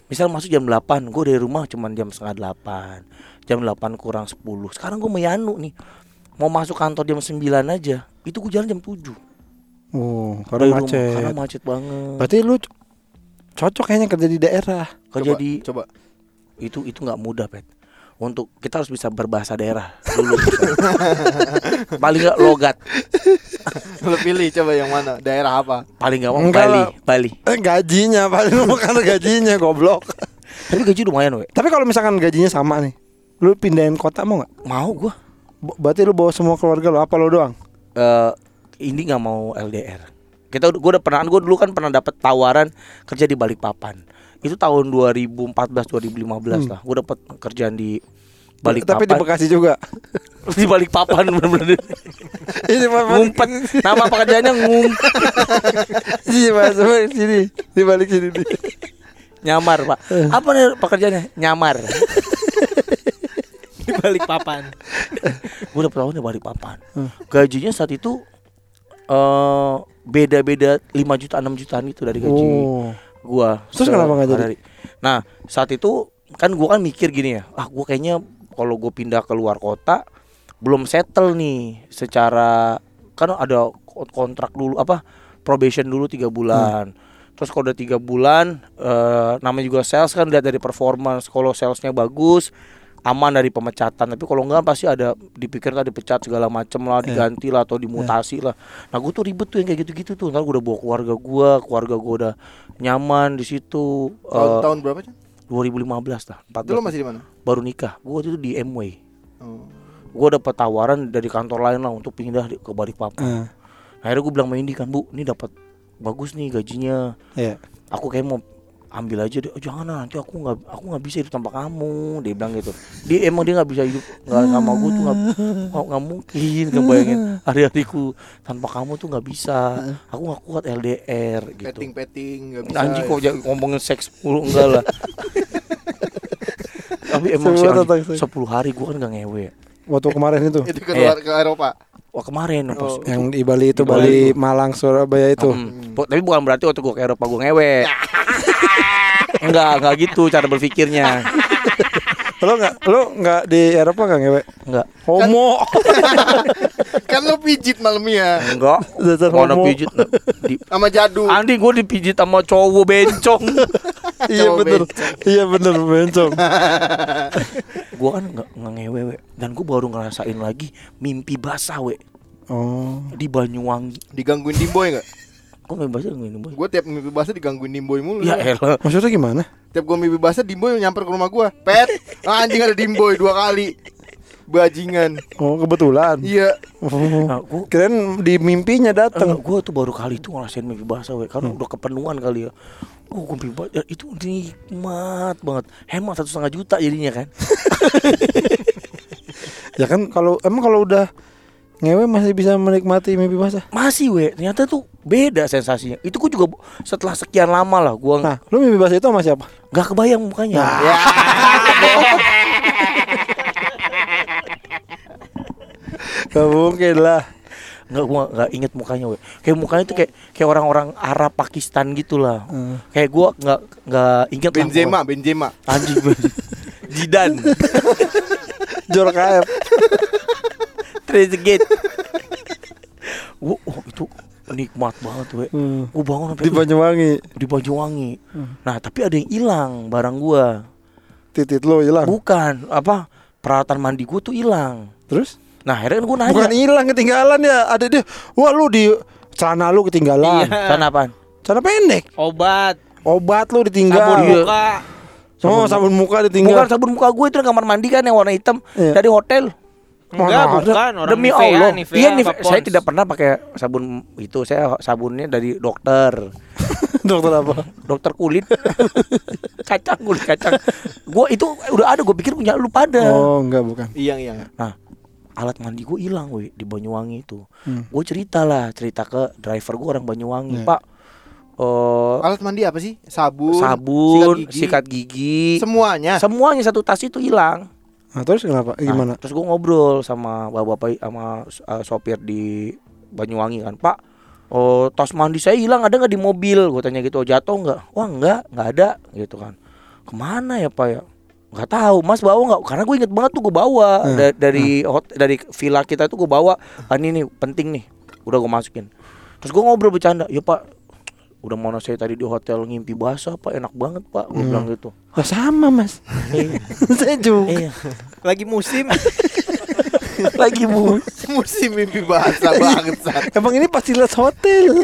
misal masuk jam 8 gue dari rumah cuman jam setengah 8 jam 8 kurang 10 sekarang gue meyanu nih mau masuk kantor jam 9 aja itu gue jalan jam 7 oh dari karena rumah, macet. karena macet banget. Berarti lu cocok kayaknya kerja di daerah. Kerja Coba, di coba. itu itu nggak mudah pet. Untuk kita harus bisa berbahasa daerah dulu. Paling nggak logat. Lu pilih coba yang mana? Daerah apa? paling Enggak Bali. Bali. Eh, gajinya paling lu makan gajinya goblok. Tapi gaji lumayan we tapi kalau misalkan gajinya sama nih lu pindahin kota mau nggak? Mau gua. Berarti lu bawa semua keluarga lu apa lu doang? Eh ini nggak mau LDR kita udah- gua udah pernah gua dulu kan pernah dapat tawaran kerja di Balikpapan. Itu tahun 2014 2015 lah. Gua dapat kerjaan di Balikpapan. Tapi di Bekasi juga. Di Balikpapan bener-bener. Ini ngumpet. Nama pekerjaannya ngumpet. Sini pak Coba sini. Di balik sini nih. nyamar pak. Apa nih pekerjaannya? Nyamar. Di balik papan. gue dapet tahun di Balikpapan. Gajinya saat itu eh beda-beda 5 juta 6 jutaan itu dari gaji oh gua Terus kenapa nggak jadi? Nah saat itu kan gua kan mikir gini ya, ah gua kayaknya kalau gue pindah ke luar kota belum settle nih secara kan ada ko- kontrak dulu apa probation dulu tiga bulan. Terus kalau udah tiga bulan, eh, namanya juga sales kan lihat dari performance. Kalau salesnya bagus, aman dari pemecatan. Tapi kalau enggak pasti ada dipikir tadi dipecat segala macem lah, diganti lah atau dimutasi lah. Nah gue tuh ribet tuh yang kayak gitu-gitu tuh. Ntar gue udah bawa keluarga gue, keluarga gue udah nyaman di situ. Tahun, Eh, tahun berapa, Chan? 2015 lah, 14 Itu lu masih di mana? baru nikah. Gue waktu itu di MW. Oh. Gue dapet tawaran dari kantor lain lah untuk pindah ke Balikpapan. Eh, Akhirnya gue bilang sama Indi kan, Bu, ini dapat bagus nih gajinya. Iya. Aku kayak mau ambil aja deh. Oh, jangan nanti aku nggak aku nggak bisa hidup tanpa kamu. Dia bilang gitu. Dia emang dia nggak bisa hidup nggak sama gue tuh nggak nggak- nggak mungkin. Kebayangin hari-hariku tanpa kamu tuh nggak bisa. Aku nggak kuat LDR gitu. Petting-petting nggak bisa. Anjing kok jangan ngomongin seks mulu enggak lah. Tapi emang sih. 10 hari gua kan gak ngewe. waktu kemarin itu Itu keluar ke Eropa. Wah kemarin pas Oh. yang di Bali itu Di Bali Bali Malang Surabaya itu Hmm. Bu- Tapi bukan berarti waktu gua ke Eropa gua ngewe. enggak, enggak gitu cara berpikirnya. Lo nggak lo nggak di Eropa nggak ngewe? Enggak. Homo. Kan lo pijit malamnya Enggak. Dasar Mana homo. pijit di sama jadu. Andi gue dipijit sama cowok bencong. Iya bener. Iya bener bencong. gue kan nggak nggak ngewe we. dan gue baru ngerasain lagi mimpi basah we Oh. di Banyuwangi. Digangguin Dimboy enggak? Kok mimpi basah gini boy? Gue tiap mimpi basah digangguin Dimboy mulu. Ya elah. Maksudnya gimana? Tiap gue mimpi basah Dimboy nyamper ke rumah gue. Pet, ah, anjing ada Dimboy dua kali. Bajingan. Oh kebetulan. Iya. Oh. Nah, gue Kirain di mimpinya datang. gue tuh baru kali itu ngerasain mimpi basah we karena udah kepenuhan kali ya. Oh, mimpi basah ya, itu nikmat banget. Hemat satu setengah juta jadinya kan. Ya kan kalau emang kalau udah ngewe masih bisa menikmati mimpi basah. Masih we, ternyata tuh beda sensasinya. Itu gue juga setelah sekian lama lah gue Nah, lu mimpi basah itu sama siapa? nggak kebayang mukanya. Ya. Gak mungkin lah. nggak gua nggak inget mukanya we. Kayak mukanya tuh kayak kayak orang-orang Arab Pakistan gitulah. Hmm. Kayak gua nggak nggak inget lah Benzema, gua. Benzema. Anjing Jidan Jorok Trezeguet Gua oh, itu nikmat banget we. Hmm. Gua bangun sampai Di Banyuwangi. di Banyuwangi. Nah, tapi ada yang hilang barang gua. Titit lo hilang. Bukan, apa? Peralatan mandi gua tuh hilang. Terus? Nah, akhirnya kan gua nanya. Bukan hilang ketinggalan ya. Ada dia. Wah lu di celana lu ketinggalan. Iya. Sana apaan? Celana pendek. Obat, Obat lu sabun ditinggal. Iya. muka. Oh, sabun muka ditinggal. Bukan sabun muka gue itu di kamar mandi kan yang warna hitam Iya. dari hotel. Enggak, Mana ada. bukan orang Demi Nivea, Allah. Nivea iya, Nivea. Saya tidak pernah pakai sabun itu. Saya sabunnya dari dokter. Dokter apa? Dokter kulit. kacang kulit kacang. Gue itu udah ada gue pikir punya lu pada. Oh, enggak bukan. Iya, iya. Nah, alat mandi gue hilang weh di Banyuwangi itu. Hmm. Gue cerita lah, cerita ke driver gue orang Banyuwangi, Iya. Pak. eh, Alat mandi apa sih? Sabun, sabun, sikat gigi. sikat gigi, semuanya. semuanya satu tas itu hilang. Nah, terus kenapa? Eh, Nah, Gimana? terus gue ngobrol sama bapak-bapak sama uh, sopir di Banyuwangi kan, Pak. Oh, tas mandi saya hilang ada nggak di mobil? Gue tanya gitu, "Oh, jatuh nggak? Wah nggak, nggak ada, gitu kan. Ke mana ya Pak ya? Nggak tahu, Mas bawa nggak? Karena gue inget banget tuh gue bawa Hmm. Da- dari hot- dari villa kita tuh gue bawa. Ah, ini nih penting nih, udah gue masukin. Terus gue ngobrol bercanda, ya Pak, udah mana saya tadi di hotel ngimpi basah Pak, enak banget Pak, gue Hmm. bilang gitu. Lah sama, Mas. Iya, Saya juga. iya. Lagi musim. Lagi bu. Musim mimpi bahasa bangsat. Emang ini fasilitas hotel.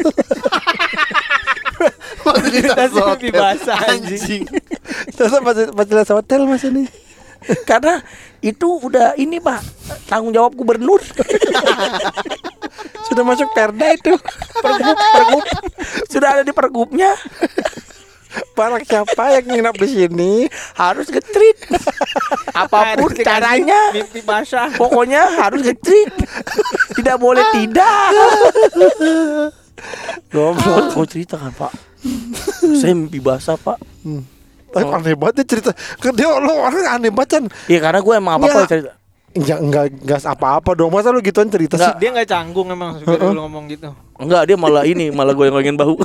Fasilitas Mimpi hotel. basah, anjing. fasilitas fasilitas hotel Mas ini. Karena itu udah ini pak tanggung jawab gubernur. Sudah masuk perda itu. pergub, pergub. Sudah ada di pergubnya. Barang siapa yang nginap di sini? Harus getrit. Apa pun Harus caranya. Mimpi basah. Pokoknya harus getrit. Tidak boleh tidak. Goblok. Gue cerita kan pak. Saya mimpi basah pak. Tapi aneh banget dia cerita. Kan Dia lo orang aneh banget kan. Iya karena gue emang apa apa Nggak. cerita. Ya enggak enggak apa-apa dong. Masa lu gituan cerita sih? Dia nggak canggung emang supir lu ngomong gitu. Enggak dia malah ini malah gue yang ngomongin bahu.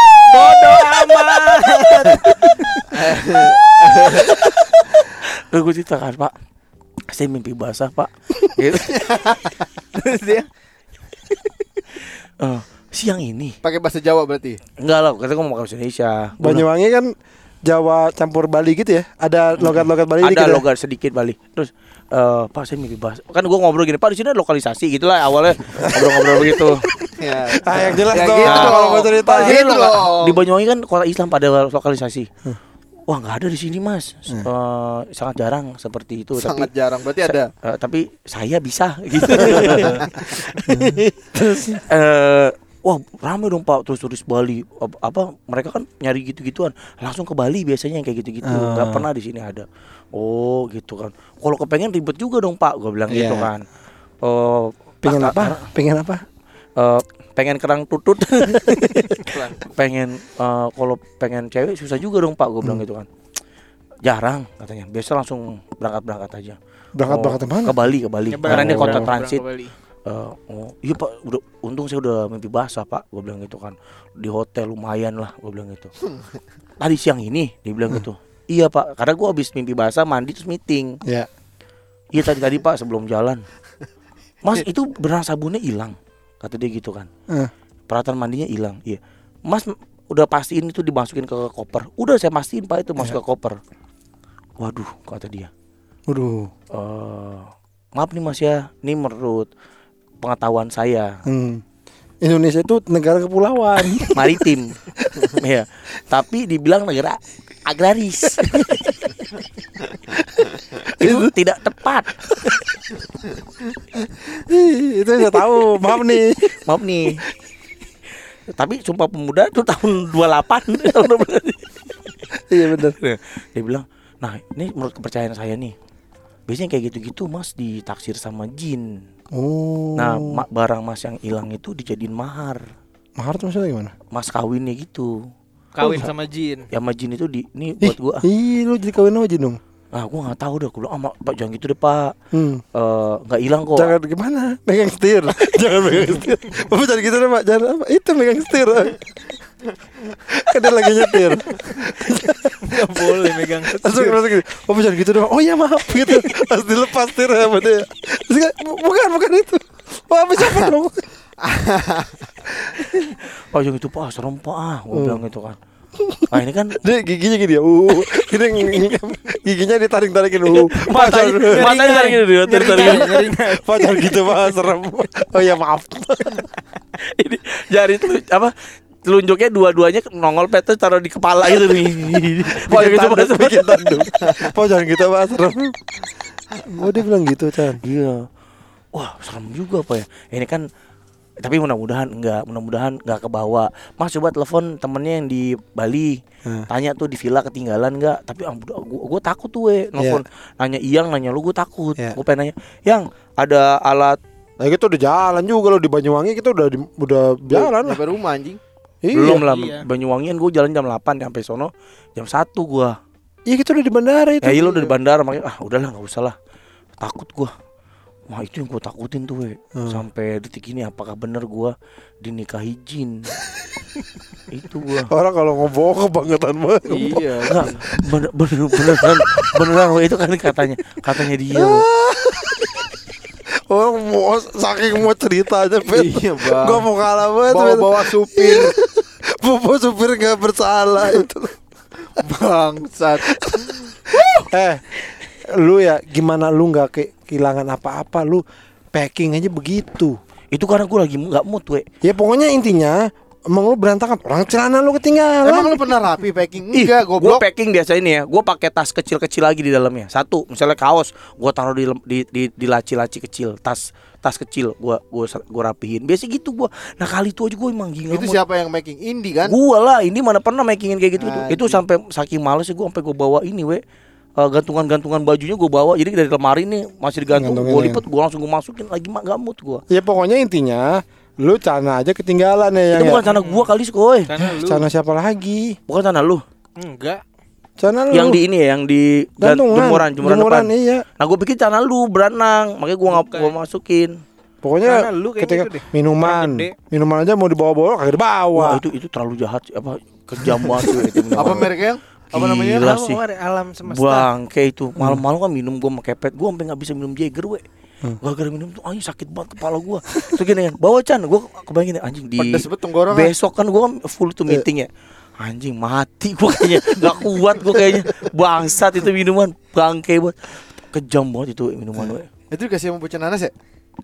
La la la. Di di di di di. Bodoh amat Lalu gue cerita kan pak Saya mimpi basah pak gitu. Terus dia Eh, Siang ini Pakai bahasa Jawa berarti. Enggak lah Katanya gue mau ke bahasa Indonesia Banyuwangi kan Jawa campur Bali gitu ya. Ada logat-logat Bali ada dikit ya? logat sedikit Bali. Terus eh Pak saya mimpi bahasa. Kan gua ngobrol gini, Pak di sini ada lokalisasi gitulah awalnya ngobrol-ngobrol begitu. Ya. Ah, yang jelas Ya dong. gitu. Kalau mau cerita. Gitu di Banyuwangi kan kota Islam pada lokalisasi. Wah nggak ada di sini mas, Eh, sangat jarang seperti itu. Sangat tapi, jarang. Berarti sa- ada. eh, tapi saya bisa gitu. Terus eh, Wah rame dong pak. Terus turis Bali apa, mereka kan nyari gitu-gituan. Langsung ke Bali biasanya yang kayak gitu-gitu. Nggak Ah. pernah di sini ada. Oh gitu kan. Kalau kepengen ribet juga dong pak. Gue bilang gitu Iya. kan. Oh Pengen Pak, apa? Pengen apa? eh, pengen kerang tutut. Pengen eh, kalau pengen cewek susah juga dong pak. Gue bilang gitu kan. Jarang katanya. Biasa langsung berangkat berangkat aja. Berangkat Oh, berangkat mana? ke Bali ke Bali. Nyebrang, karena ini kota transit Eh, oh iya pak. Udah untung saya udah mimpi basah pak. Gue bilang gitu kan. Di hotel lumayan lah gue bilang gitu. Tadi siang ini dia bilang gitu. Iya pak. Karena gue habis mimpi basah mandi terus meeting. Ya. iya tadi tadi pak sebelum jalan. Mas itu beneran sabunnya hilang kata dia gitu kan. Eh. peralatan mandinya hilang iya. Mas udah pastiin itu dimasukin ke koper. Udah saya pastiin pak itu masuk ke koper. Waduh kata dia. Waduh. eh maaf nih mas ya. Ini menurut pengetahuan saya. Hmm. Indonesia itu negara kepulauan. maritim. Ya tapi dibilang negara agraris. Itu tidak tepat. Itu saya tahu. Maaf nih. maaf nih. Tapi sumpah pemuda itu tahun 28 Iya benar. dia bilang nah ini menurut kepercayaan saya nih. Biasanya kayak gitu-gitu mas ditaksir sama jin Oh. nah ma- barang mas yang hilang itu dijadiin mahar mahar tuh maksudnya gimana? mas kawinnya gitu Kawin sama jin. ya sama jin itu di ini buat gua Ih, lu jadi kawin sama Jin dong. ah gua nggak tahu dah gua bilang ah pak jangan gitu deh pak Hmm. Eh, nggak hilang kok Jangan gimana? Megang setir. jangan megang setir. Bapak jangan gitu deh, Pak. Jangan apa? Itu megang setir. kan dia lagi nyetir. Enggak boleh megang Langsung langsung gini. Bapak jangan gitu. Pak. Oh iya maaf gitu. Pas dilepas setir sama dia. Terus kan, "Bu- bukan bukan itu. Bapak siapa dong? pak jangan gitu pak serem pak ah gua bilang gitu kan nah ini kan Dia giginya gini ya. Uh, gini giginya ditarik-tarikin. Uh, matanya tarik gitu dia tarik tarik Pak jangan gitu Pak, serem. Oh iya maaf. ini jari itu apa telunjuknya dua-duanya nongol petes taruh di kepala gitu nih gitu tanduk, Pak, bikin tanduk. Jangan gitu Pak, serem. Oh dia bilang gitu Chan. iya wah serem juga pak ya ini kan tapi mudah-mudahan enggak mudah-mudahan enggak kebawa mas coba telepon temennya yang di Bali Hmm. tanya tuh di villa ketinggalan enggak tapi ah, gua, gua, gua takut tuh we nelfon nanya Iyang nanya lu gue takut Iya. gue pengen nanya Yang ada alat Nah kita udah jalan juga loh di Banyuwangi kita udah di, udah jalan lah. Nyampe rumah anjing. Iya. belum lah iya. Banyuwangian gue jalan jam 8 sampai sono jam 1 gua Iya kita udah di bandara itu. ya iya lu udah di bandara makanya ah udahlah nggak usah lah takut gua Wah itu yang gue takutin tuh we Hmm. Sampai detik ini apakah bener gua dinikahi jin Itu gua Orang kalau ngomong kebangetan banget. Iya. Enggak bener, bener, beneran Beneran we itu kan katanya Katanya dia we. Orang mau saking mau cerita aja Pet. Iya, Bang. Gua mau kalah banget. Bawa-bawa supir Bawa supir nggak bersalah itu. bangsat. eh, lu ya gimana lu nggak ke kehilangan apa-apa lu packing aja begitu. Itu karena gua lagi nggak mood we Ya pokoknya intinya emang lu berantakan orang celana lu ketinggalan. Emang lu pernah rapi packing? Enggak, Gue goblok. packing biasa ini ya. Gue pakai tas kecil-kecil lagi di dalamnya. Satu, misalnya kaos, gue taruh di di di, di laci-laci kecil. Tas tas kecil, gue gue gue rapihin. Biasa gitu gue. Nah kali itu aja gue emang gila. Itu siapa yang making? Indi kan? Gue lah. Ini mana pernah makingin kayak gitu. Anjing. Itu sampai saking males ya gue sampai gue bawa ini we. Eh, gantungan-gantungan bajunya gue bawa jadi dari lemari nih masih digantung gue ya. lipet gue langsung gue masukin lagi mak mood gue Ya pokoknya intinya lu cana aja ketinggalan ya itu yang bukan sana gue kali skoy lu Cana siapa lagi? bukan sana lu enggak. Cana lu. yang di ini ya yang di gan- gantungan. jemuran jemuran, depan iya. Nah gue pikir channel lu berenang Makanya gue gak gua masukin Pokoknya Cana lu ketika gitu deh. minuman, minuman aja mau dibawa-bawa kagak dibawa. Wah itu itu terlalu jahat sih Apa kejam banget itu minuman. Apa mereknya? Apa namanya? Gila Alam, sih alam semesta. Bangke itu Malam-malam kan minum gue sama kepet Gue sampai gak bisa minum Jager we Hmm. Gara-gara minum tuh anjing sakit banget kepala gue Terus gini kan Bawa Chan Gue kebayangin anjing di Pedes banget tenggorokan. Besok kan gue kan full tuh meeting ya Anjing mati gue kayaknya Gak kuat gue kayaknya Bangsat itu minuman Bangke banget Kejam banget itu minuman we Itu dikasih sama bocah nanas ya?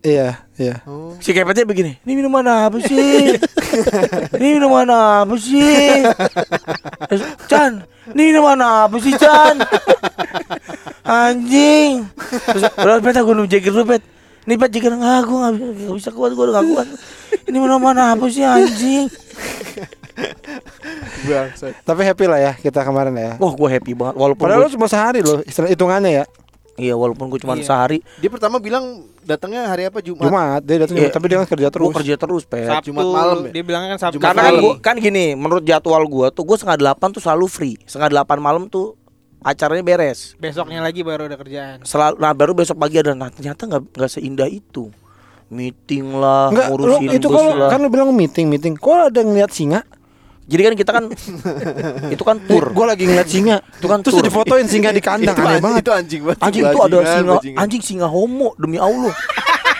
Iya, iya. Oh. Si kepetnya begini, ini minuman apa sih? ini minuman apa sih? Chan, ini minuman apa sih Chan? Anjing. Terus, udah peta gue minum jager dulu pet. Ini nggak gue nggak bisa, nggak bisa kuat gue udah nggak kuat. Ini mana mana apa sih anjing? Bangsat. Tapi happy lah ya kita kemarin ya. Wah gue happy banget walaupun Padahal lu gua, cuma sehari loh istilah hitungannya ya. iya walaupun gue cuma Iya. sehari Dia pertama bilang datangnya hari apa Jumat. Jumat dia datang Iya. Jumat, tapi dia kan kerja terus. gue kerja terus pet. Sabtu Jumat malam ya? Dia bilangnya kan Sabtu. Jumat Karena kan, malam. gua, kan gini, menurut jadwal gua tuh gua setengah delapan tuh selalu free. Setengah delapan malam tuh acaranya beres. besoknya lagi baru ada kerjaan. Selalu, nah baru besok pagi ada. Nah ternyata nggak nggak seindah itu. Meeting lah, Enggak, lu ngurusin itu bus kalau lah. kan lu bilang meeting meeting. Kok ada ngeliat singa? Jadi kan kita kan itu kan tour. Gue lagi ngeliat singa. Itu kan Terus tur. difotoin singa di kandang itu, aneh anjing, banget. itu anjing banget. Anjing itu ada singa, bajingan. anjing singa homo demi Allah.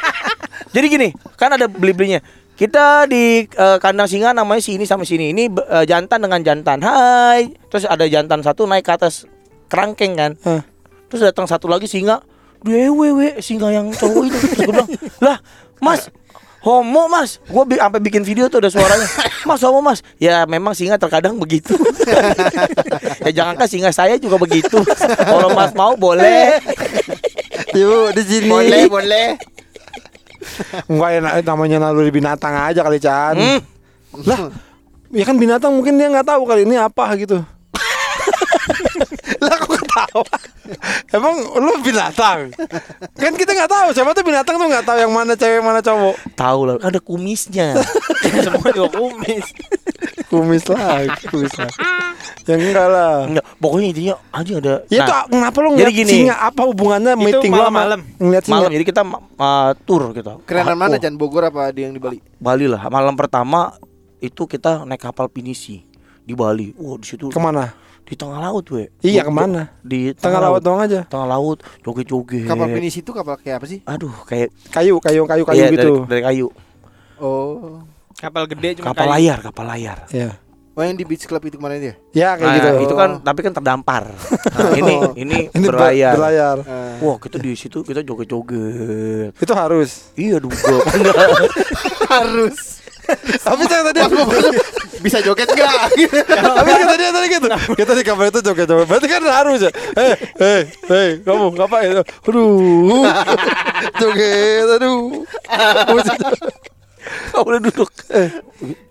Jadi gini, kan ada beli-belinya. Kita di eh, kandang singa namanya sini sama sini. Ini eh, jantan dengan jantan. Hai. Terus ada jantan satu naik ke atas kerangkeng kan. Hah. Terus datang satu lagi singa. Dewe singa yang cowok itu. Terus gue bilang, "Lah, Mas, homo Mas." Gue bi sampai bikin video tuh ada suaranya. "Mas, homo Mas." Ya memang singa terkadang begitu. ya jangankan singa saya juga begitu. Kalau Mas mau boleh. Yuk di sini. Boleh, boleh. Enggak enak namanya naluri binatang aja kali Chan. Hmm. Lah, ya kan binatang mungkin dia nggak tahu kali ini apa gitu. Ketawa? Emang lu binatang? Kan kita nggak tahu siapa tuh binatang tuh nggak tahu yang mana cewek mana cowok. Tahu lah, ada kumisnya. Semua juga kumis. Kumis lah, kumis lah. Ya enggak lah. Enggak, pokoknya intinya anjing ada. Ya Nah, itu kenapa lu ngeliat gini. singa? Apa hubungannya Itu meeting lu sama malam-malam. ngeliat singa? malam jadi kita uh, tour kita. Kerenan Ah, mana oh, Chan Bogor apa di yang di Bali? Bali lah. Malam pertama itu kita naik kapal pinisi di Bali. Wah, di situ Ke mana? Di tengah laut, we. Iya Jog- ke mana? Di Tengah laut doang aja. Tengah laut, joget-joget. Kapal pinisi itu kapal kayak apa sih? Aduh, kayak Kayu, kayu, kayu, kayu iya, gitu. Dari, dari kayu. Oh. Kapal gede cuma Kapal kayu. layar, kapal layar. Iya. Oh yang di beach club itu kemarin dia? Ya kayak Nah, gitu. itu kan tapi kan terdampar. Nah, ini ini, Ini ber- berlayar. berlayar. Eh, Wah, kita di situ kita joget-joget. Itu harus. Iya duga enggak. harus. Tapi saya tadi Bisa joget enggak? Tapi kata dia tadi gitu. Kita di kamar itu joget-joget. Berarti kan harus ya. Eh, eh, eh, kamu ngapain? Aduh. Joget, aduh. Boleh duduk.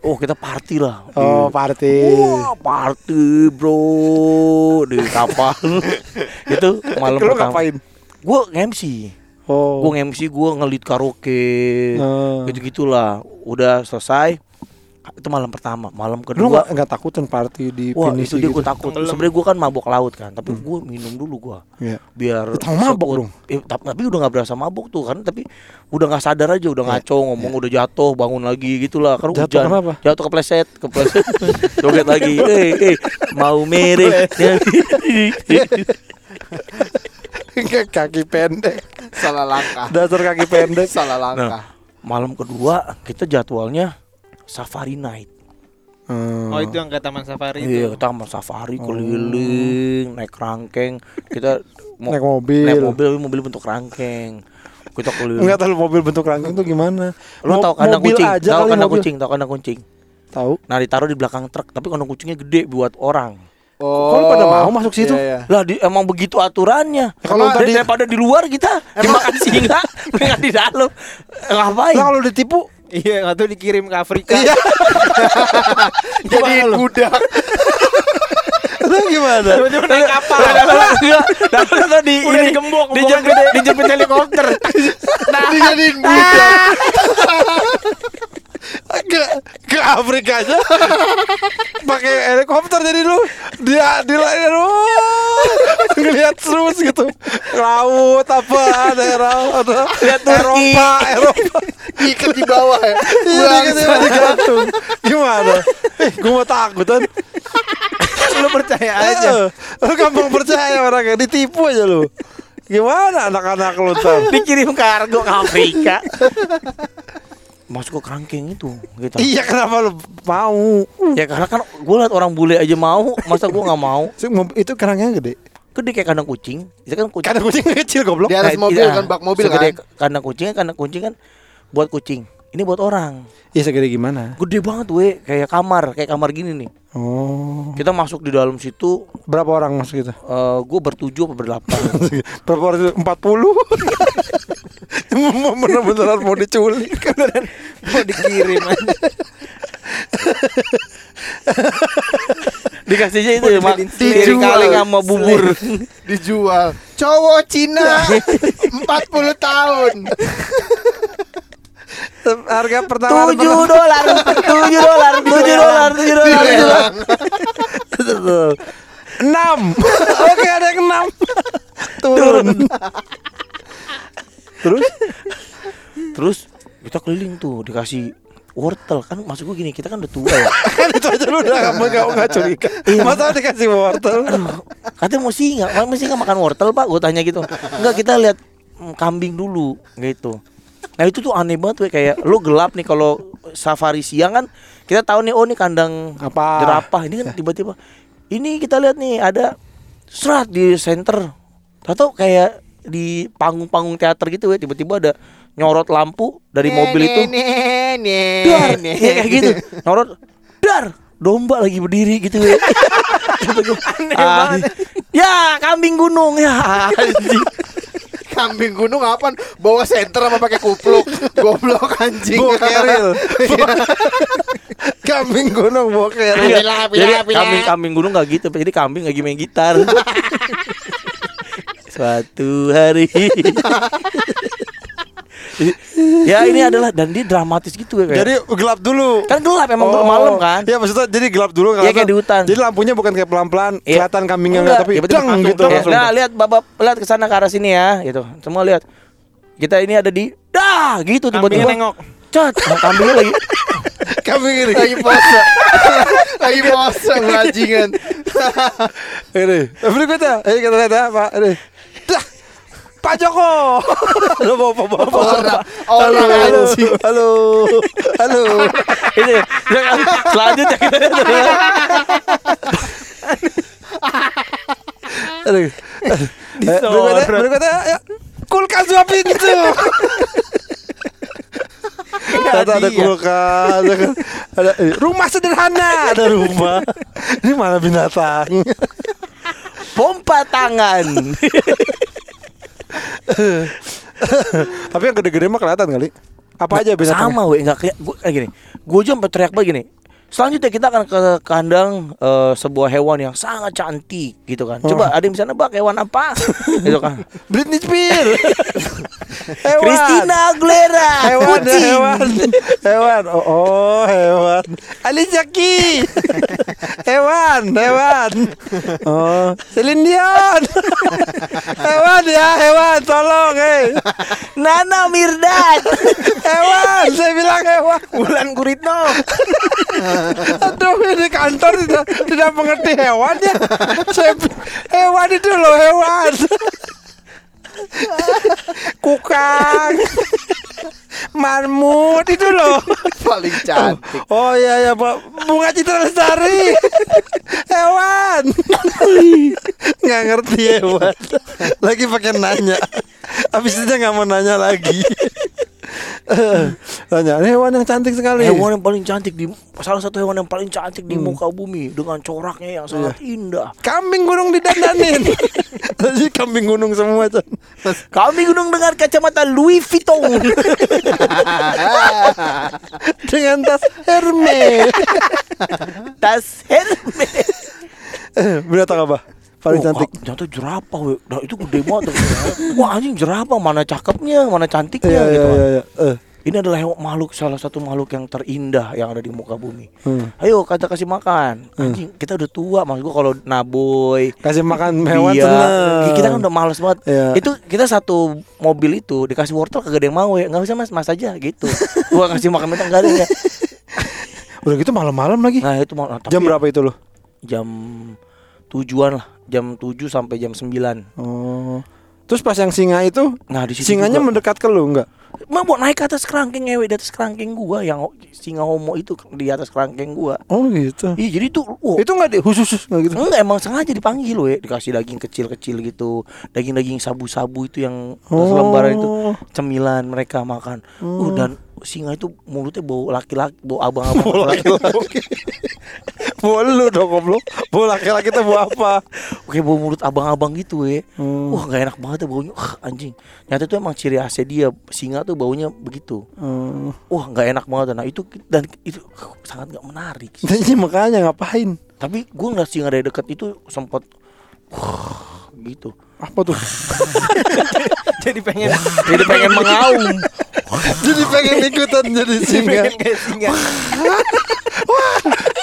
Oh, kita party lah. Oh, party. Wah, party bro di kapal. itu malam Lu pertama. ngapain? Gue nge-MC. Oh. Gue nge-MC gue ngelit karaoke. Oh. Gitu-gitulah. Udah selesai. Itu malam pertama. Malam Lu kedua. nggak nggak takutan party di Wah pinisi itu dia gitu? gue takut Sebenarnya gue kan mabok laut kan Tapi gue minum dulu gue Iya. Biar Lu tahu mabok dong? eh, tapi, udah gak berasa mabok tuh kan Tapi udah gak sadar aja Udah ngaco ngomong udah jatuh Bangun lagi gitu lah Karena Jatuh hujan kenapa? Jatuh kepleset Kepleset Joget lagi Eh eh Mau mere Kayak kaki pendek. Salah langkah. Dasar kaki pendek. Salah langkah. Nah malam kedua Kita jadwalnya Safari night Hmm. Oh itu yang ke Taman Safari Iya itu. kita sama safari keliling Naik rangkeng Kita mau Naik mobil. Naik mobil tapi mobil bentuk rangkeng Kita keliling Enggak tahu mobil bentuk rangkeng tuh gimana? Lo Mo- tau kandang mobil kucing? aja Tahu kandang mobil. kucing? Tahu kandang kucing? Tahu. Nah ditaruh di belakang truk, tapi kandang kucingnya gede buat orang. Oh. Kok lu pada mau masuk situ? Iya, iya. Lah di, emang begitu aturannya. kalau Dar- tadi- daripada di luar kita dimakan singa, mereka di dalam. Ngapain? Lah kalau ditipu Iya, nggak tuh dikirim ke Afrika. Iya. Jadi budak. Lu gimana? Tiba-tiba naik kapal. Dapat di Udah ini gembok dijemput gede. dijemput helikopter. Dijadiin budak. Ke ke Afrika aja. Pakai helikopter jadi lu. Dia di lain lu ngeliat terus gitu. Laut apa daerah ada Lihat. Eropa Eropa. Diikat di bawah ya. iya gitu digantung gimana? Eh gua mau takutan Lu percaya aja. Eh, lu gampang percaya orangnya. Ditipu aja lu. Gimana anak-anak lu ntar Dikirim kargo ke Afrika. Masuk ke kerangkeng itu gitu. iya kenapa lu mau Ya karena kan gue liat orang bule aja mau, masa gue nggak mau? itu kerangnya gede Gede kayak kandang kucing. Itu kan kucing. karena kucing kecil goblok Di atas Nah, mobil iya. kan bak mobil Segede kan. Kandang kucing kan kandang kucing kan buat kucing. Ini buat orang. Iya segede gimana? Gede banget we, kayak kamar, kayak kamar gini nih. Oh. Kita masuk di dalam situ Berapa orang masuk itu? eh gue bertujuh apa berdelapan Berapa orang? 40 Mau Bener-beneran mau diculik Mau dikirim aja. Dikasihnya itu ya mak. Kiri sama bubur Dijual. Cowok Cina 40 tahun. Harga pertama Tujuh dolar. Tujuh dolar Tujuh dolar Tujuh dolar tujuh dolar. Enam. Oke ada yang enam. Turun. Terus? Terus kita keliling tuh dikasih wortel. Kan maksud gue gini kita kan udah tua ya. Kan itu aja lu udah gak, gak, gak curiga. Masa dikasih wortel? Aduh, katanya mau singa, mau singa makan wortel pak? Gue tanya gitu. Enggak kita lihat mm, kambing dulu gitu. Nah itu tuh aneh banget we. kayak lu gelap nih kalau safari siang kan kita tahu nih oh ini kandang Apa? jerapah. Ini kan tiba-tiba ini kita lihat nih ada serat di center atau kayak di panggung-panggung teater gitu ya tiba-tiba ada nyorot lampu dari mobil itu. dar! ya, kayak gitu. Nyorot dar! Domba lagi berdiri gitu ya gua, "Ah, ya kambing gunung. Ya anjing." Kambing gunung apaan? Bawa senter apa pakai kupluk? Goblok anjing. Bawa keril. Kambing gunung bawa keril. Jadi, jadi kambing kambing gunung gak gitu jadi kambing lagi main gitar. Suatu hari ya ini adalah dan dia dramatis gitu ya kayak. Jadi gelap dulu kan gelap emang gelap malam kan Iya maksudnya jadi gelap dulu Iya, kayak di hutan. Jadi lampunya bukan kayak pelan-pelan Iya. Kelihatan kambingnya Enggak, enggak Tapi deng langsung gitu langsung. Nah, lihat Bapak lihat ke sana ke arah sini ya, gitu. Semua lihat. Kita ini ada di dah gitu Kambingnya tiba-tiba. nengok. Cat, nah, kambingnya lagi. Kambing ini Lagi pose. Lagi pose bajingan. Ini Berikutnya Ini kita lihat ya Pak Ini Pak Joko Halo bapak bapak Orang orang Halo anjing. Halo Halo Ini jangan selanjutnya kita. Aduh. Eh, Berikutnya Berikutnya ya. Kulkas dua pintu Ada ada kulkas ada, kan. ada eh, rumah sederhana ada rumah ini malah binatang Pompa tangan. tapi yang gede-gede mah kelihatan kali apa aja binatang Sama weh, enggak kayak gua kayak gini. Gua aja sampai teriak banget gini. Selanjutnya kita akan ke kandang eh, sebuah hewan yang sangat cantik gitu kan. Coba ada yang bisa nebak hewan apa? gitu kan. Britney Spears hewan. Christina Aguilera. hewan kucing. hewan hewan. Oh, oh hewan. Alicia Keys. Hewan hewan. Oh Celine Dion. Hewan ya hewan. Tolong eh. Nana Mirdad. hewan saya bilang hewan. Bulan Guritno. aduh ini kantor tidak tidak mengerti hewan ya. Saya hewan itu loh hewan kukang. Marmut itu loh. Paling cantik. Oh iya ya Pak. Bunga Citra Lestari. Hewan. Nggak ngerti hewan. Lagi pakai nanya. Habis itu nggak mau nanya lagi Tanya "Ini hewan yang cantik sekali Hewan yang paling cantik di salah satu hewan yang paling cantik di muka bumi dengan coraknya yang sangat indah. Kambing gunung didandanin Jadi kambing gunung semua Chan. Kami gunung dengan kacamata Louis Vuitton. Dengan tas Hermes Tas Hermes. Binatang apa? Paling Oh, cantik Ternyata jerapah we. Nah, itu gede banget. Wah anjing jerapah mana cakepnya, mana cantiknya Iya gitu. kan. iya iya. Eh, Ini adalah makhluk salah satu makhluk yang terindah yang ada di muka bumi. Hmm. Ayo kita kasih makan. Anjing, kita udah tua. Maksud gua kalau naboy Kasih makan hewan Iya, seneng kita kan udah males banget. Iya. Itu kita satu mobil itu dikasih wortel kagak ada yang mau ya. Enggak bisa Mas, Mas aja gitu. gua kasih makan mentah enggak ada ya. Udah gitu malam-malam lagi Nah, itu mau tapi Jam berapa itu loh? Jam tujuan lah, jam 7 sampai jam 9. Oh. Terus pas yang singa itu Nah, di situ singanya juga- mendekat ke lu enggak? Mau mau naik ke atas kerangkeng ngewe di atas kerangkeng gua yang singa homo itu di atas kerangkeng gua. Oh gitu. Iya jadi tuh wow, Itu enggak di khusus enggak gitu. Enggak emang sengaja dipanggil loh ya Dikasih daging kecil-kecil gitu Daging-daging sabu-sabu itu yang Oh. selembaran itu Cemilan mereka makan uh, Dan singa itu mulutnya bau laki-laki Bau abang-abang laki-laki Bawa lu dong goblok. Bawa laki-laki tuh bawa apa? Oke bau mulut abang-abang gitu ya Hmm. Wah gak enak banget ya baunya Wah, Anjing Nyata itu emang ciri khasnya dia Singa tuh baunya begitu Hmm. Wah gak enak banget Nah itu Dan itu sangat gak menarik sih. Jadi makanya ngapain? Tapi gue ngeliat singa dari dekat itu sempat Wah gitu Apa tuh? Jadi pengen Jadi pengen mengaum jadi pengen ikutan jadi singa. pengen kayak singa.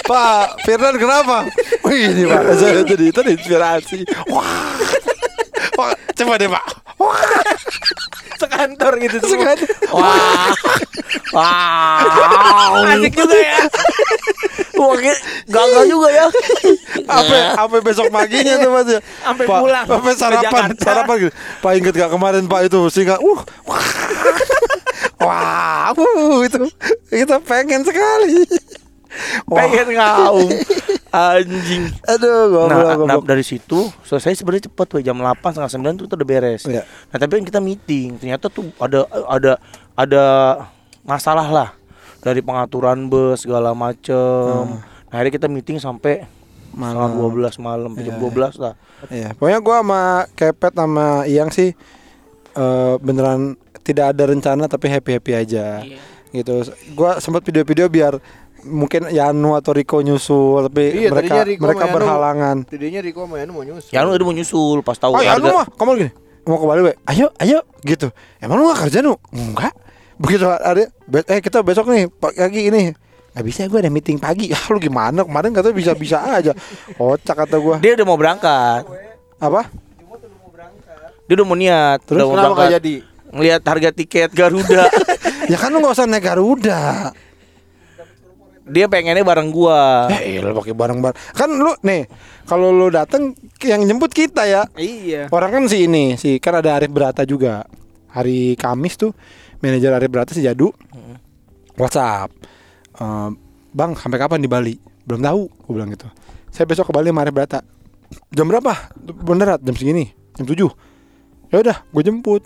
Pak Firdan kenapa? Wih ini Pak Saya jadi terinspirasi Wah Wah, Coba deh Pak. Wah. Sekantor gitu tuh. Sengaja. Wah. Wah. Asik juga ya. Wah gagal juga ya. Apa Apa besok paginya tuh Mas ya. Sampai pulang. Sampai sarapan. Sarapan gitu. Pak inget gak kemarin Pak itu singa Uh. Wah. Wah uh, itu. Kita pengen sekali. Wah. Pengen ngaum Anjing Aduh goblok Nah, nah, goblok dari situ selesai sebenarnya cepet tuh jam 8 setengah 9 tuh udah beres. Iya. Nah tapi kan kita meeting ternyata tuh ada ada ada masalah lah dari pengaturan bus segala macem. Nah akhirnya kita meeting sampai malam Hmm. Malam. 12 malam jam Iya, 12 lah. Iya, pokoknya gua sama Kepet sama Iyang sih eh, beneran tidak ada rencana tapi happy happy aja. Gitu. Gua sempat video-video biar mungkin Yanu atau Riko nyusul tapi Iya, mereka Riko mereka Yanu. berhalangan. Tadinya Riko sama Yanu mau nyusul. Ya lu tadi mau nyusul pas tahu Oh, Yanu harga- mah kamu gini. Mau ke Bali, we. Ayo, ayo gitu. Emang lu gak kerja nu? Enggak. Begitu ada eh kita besok nih pagi ini. Gak bisa gue ada meeting pagi. Ah lu gimana? Kemarin katanya bisa-bisa aja. Kocak kata gua. Dia udah mau berangkat. Apa? Dia udah mau niat, Terus udah mau Kenapa gak berangkat. jadi? Ngelihat harga tiket Garuda. ya kan lu gak usah naik Garuda. Dia pengennya bareng gua. Eh, iya pakai barang-barang. Kan lu nih, kalau lu dateng yang jemput kita ya. Iya. Orang kan si ini, si kan ada Arif Berata juga. Hari Kamis tuh manajer Arif Berata si Jadu. WhatsApp. Eh, bang, sampai kapan di Bali? Belum tahu, gue bilang gitu. Saya besok ke Bali sama Arif Berata. Jam berapa? Beneran jam segini, jam 7 Ya udah, gue jemput.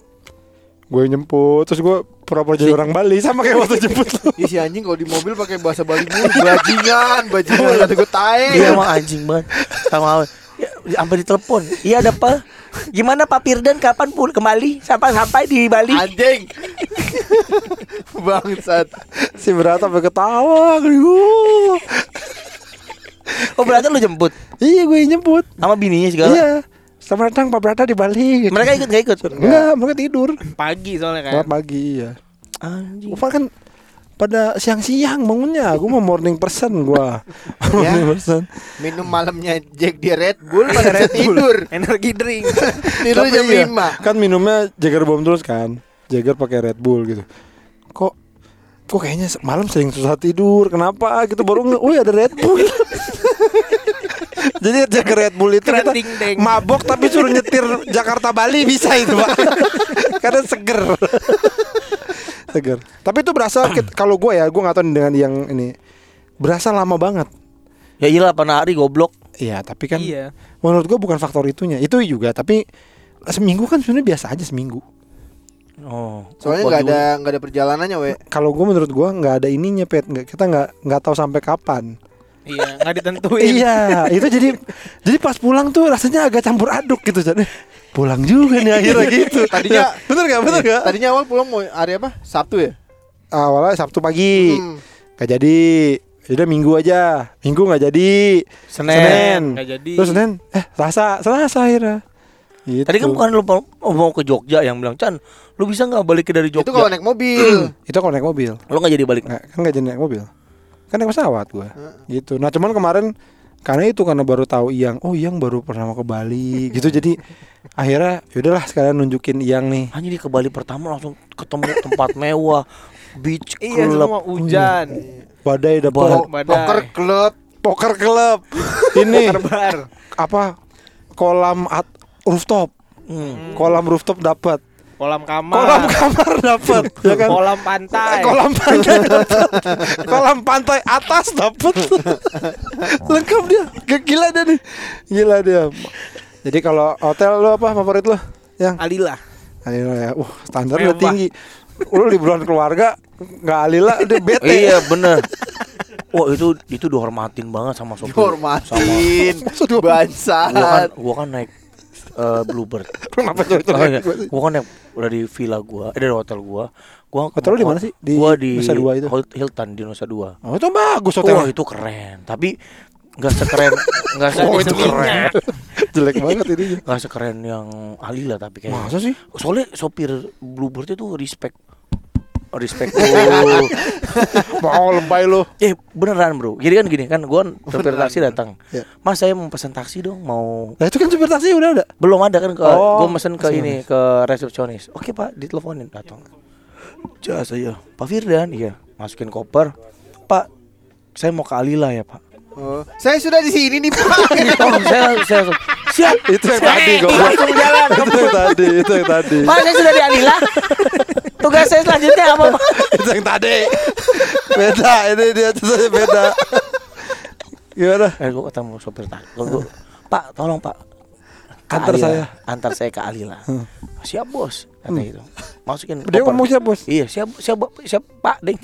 Gue jemput, terus gue pura-pura jadi orang Bali sama kayak waktu jemput lu. Ih si anjing kalau di mobil pakai bahasa Bali mulu bajingan, bajingan kata gue tae. Dia emang anjing banget. Sama ya, sampai ditelepon. Iya ada apa? Gimana Pak Firdan kapan pul kembali? Sampai sampai di Bali? Anjing. Bangsat. si Berata sampai ketawa. Oh berarti lu jemput Iya, gue jemput. sama bininya segala. Iya. Selamat datang Pak Brata di Bali. Mereka ikut gak ikut? Enggak, mereka tidur. Pagi soalnya kan. Selamat pagi ya. Anjing. Gua kan pada siang-siang bangunnya. Gue mau morning person gua. Ya. morning person. Minum malamnya Jack di Red Bull pada bisa tidur. Energi drink. Tidur Tapi jam iya, 5. Kan minumnya Jagger Bomb terus kan. Jagger pakai Red Bull gitu. Kok kok kayaknya malam sering susah tidur. Kenapa? Gitu baru nge, "Wih, ada Red Bull." Jadi Jagger Red Bull itu kita Keren ding-ding. mabok tapi suruh nyetir Jakarta Bali bisa itu, Pak. Karena seger. seger. Tapi itu berasa kalau gue ya, gue nggak tahu dengan yang ini. Berasa lama banget. Ya iyalah pada hari goblok. Iya, tapi kan Iya. menurut gue bukan faktor itunya. Itu juga, tapi seminggu kan sebenarnya biasa aja seminggu. Oh. Soalnya nggak ada nggak ada perjalanannya, we. Kalau gue menurut gue nggak ada ininya, pet. Nggak, kita nggak nggak tahu sampai kapan. Iya, nggak ditentuin. iya, itu jadi jadi pas pulang tuh rasanya agak campur aduk gitu. Jadi pulang juga nih akhirnya gitu. Tadinya- Ya, bener nggak, bener nggak? Tadinya awal pulang mau hari apa? Sabtu ya? Awalnya Sabtu pagi, Hmm. nggak jadi. Udah minggu aja, minggu nggak jadi. Senin. Nggak jadi. Terus Senin, eh Selasa, Selasa akhirnya. Gitu. Tadi kan bukan lu mau, mau ke Jogja yang bilang Chan, lu bisa nggak balik dari Jogja? Itu kalau naik mobil. itu kalau naik mobil. Lu nggak jadi balik. Nggak, kan nggak jadi naik mobil. Kan naik pesawat gua. Gitu. Nah, cuman kemarin karena itu karena baru tahu Iyang, oh Iyang baru pernah mau ke Bali gitu. Jadi akhirnya yaudahlah sekalian nunjukin Iyang nih. Hanya di ke Bali pertama langsung ketemu tempat mewah, beach Iya, club. semua hujan. Badai dapat. Poker club. poker club. Ini apa? Kolam at rooftop. Hmm. Kolam rooftop dapat. Kolam kamar. Kolam kamar dapat, ya kan? Kolam pantai. Kolam pantai dapat. Kolam pantai atas dapat. Lengkap dia. Gila dia nih. Gila dia. Jadi kalau hotel lu apa favorit lu? Yang Alila. Alila ya. Uh, standar udah tinggi. Lu liburan keluarga nggak Alila udah bete. Iya bener. Wah itu itu dihormatin banget sama sopir. Dihormatin Gua kan, gua kan naik eh, Bluebird. Kenapa coba Oh, iya. Gua kan udah di villa gua, eh dari hotel gua. Gua Hotel lu di mana sih? Di gua di Nusa Dua itu? Hilton di Nusa Dua. Oh itu bagus Wah hotel. itu keren, tapi nggak sekeren nggak se- Oh itu keren. Jelek banget ini. nggak sekeren yang Alila tapi kayak Masa sih? soalnya sopir Bluebird itu respect respect tuh Mau lebay lu. eh beneran bro. Jadi kan gini kan gua sopir taksi datang. Ya. mas saya mau pesan taksi dong mau Nah itu kan supir taksi udah udah. belum ada kan ke Oh, gua mesen ke ini ke resepsionis. Oke pak diteleponin. Datang. Jas saya. Pak Firdan iya. Masukin koper. Pak saya mau ke Alila ya pak. Oh, Saya sudah di sini nih Pak. Oh saya saya siap. Itu yang tadi gue langsung jalan Itu yang tadi, itu yang tadi. pak saya sudah di Alila tugas saya selanjutnya apa pak itu yang tadi. Beda, ini dia ceritanya beda. Gimana? Eh, gue ketemu sopir taksi. Gua, Pak, tolong Pak. Ke Antar Alila. saya. Antar saya ke Alila. Siap bos. Kata itu. Masukin. Dia koper. ngomong siap bos. Iya, siap, siap, siap Pak, ding.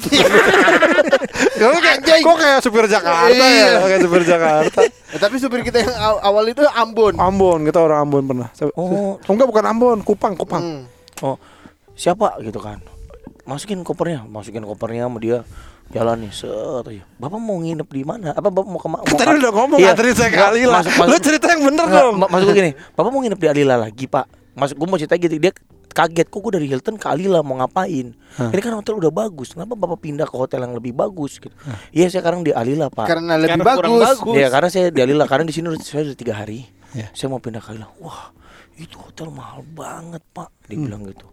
Kok kayak, kok kayak supir Jakarta ya? Iya. Kayak supir Jakarta. Eh, Tapi supir kita yang aw- awal itu Ambon Ambon, kita orang Ambon pernah. Oh. oh enggak bukan Ambon, Kupang, Kupang. Hmm. oh, siapa gitu kan? Masukin kopernya, masukin kopernya sama dia. Jalan nih, set aja. Bapak mau nginep di mana? Apa Bapak mau ke mau Tadi ke- udah ngomong Iya. anterin saya ke Nggak, Alila. masuk- masuk- Lu cerita yang bener Nggak, dong. ma- Maksud gue gini, Bapak mau nginep di Alila lagi pak Masuk gue mau cerita gitu Dia kaget Kok gue dari Hilton ke Alila mau ngapain Ini kan hotel udah bagus Kenapa Bapak pindah ke hotel yang lebih bagus gitu Iya saya sekarang di Alila pak Karena lebih Karena bagus. bagus. Iya karena saya di Alila Karena di sini udah- saya udah tiga hari Iya. Saya mau pindah ke Alila Wah itu hotel mahal banget pak Dia Hmm. gitu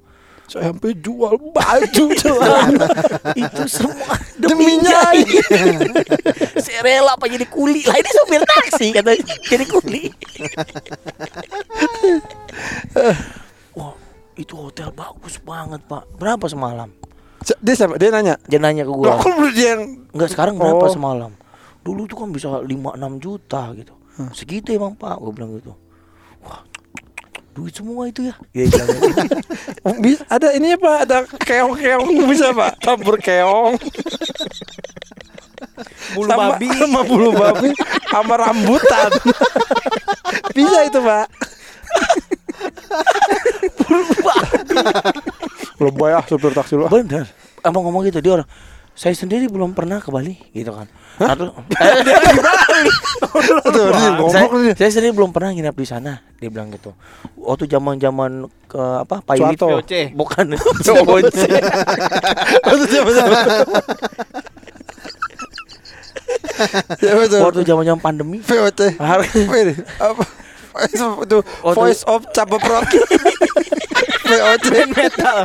Saya sampai jual baju celana. Itu semua Demi nyai. Saya rela apa jadi kuli Lah ini supir taksi kata Jadi kuli Wah itu hotel bagus banget pak Berapa semalam? Dia siapa? Dia nanya. Dia nanya ke Loh, gua lu dia yang Enggak sekarang berapa Oh. semalam? Dulu tuh kan bisa 5-6 juta gitu Segitu emang pak Gue bilang gitu Wah duit semua itu ya gitu. Oh, bisa ada ininya Pak, ada keong-keong bisa Pak, campur keong. Bulu sama, babi. sama bulu babi sama rambutan. bisa itu Pak. Lebay ah supir taksi lu. Bener Emang ngomong gitu dia orang Saya sendiri belum pernah ke Bali Gitu kan Satu Tuh, dia saya, ngomong dia. saya sendiri belum pernah nginap di sana Dia bilang gitu Waktu zaman zaman ke apa. VOC. Bukan tuh? Waktu zaman zaman pandemi VOC. Apa? Voice of itu Oh, tuh. voice of cabeprot. VOC metal.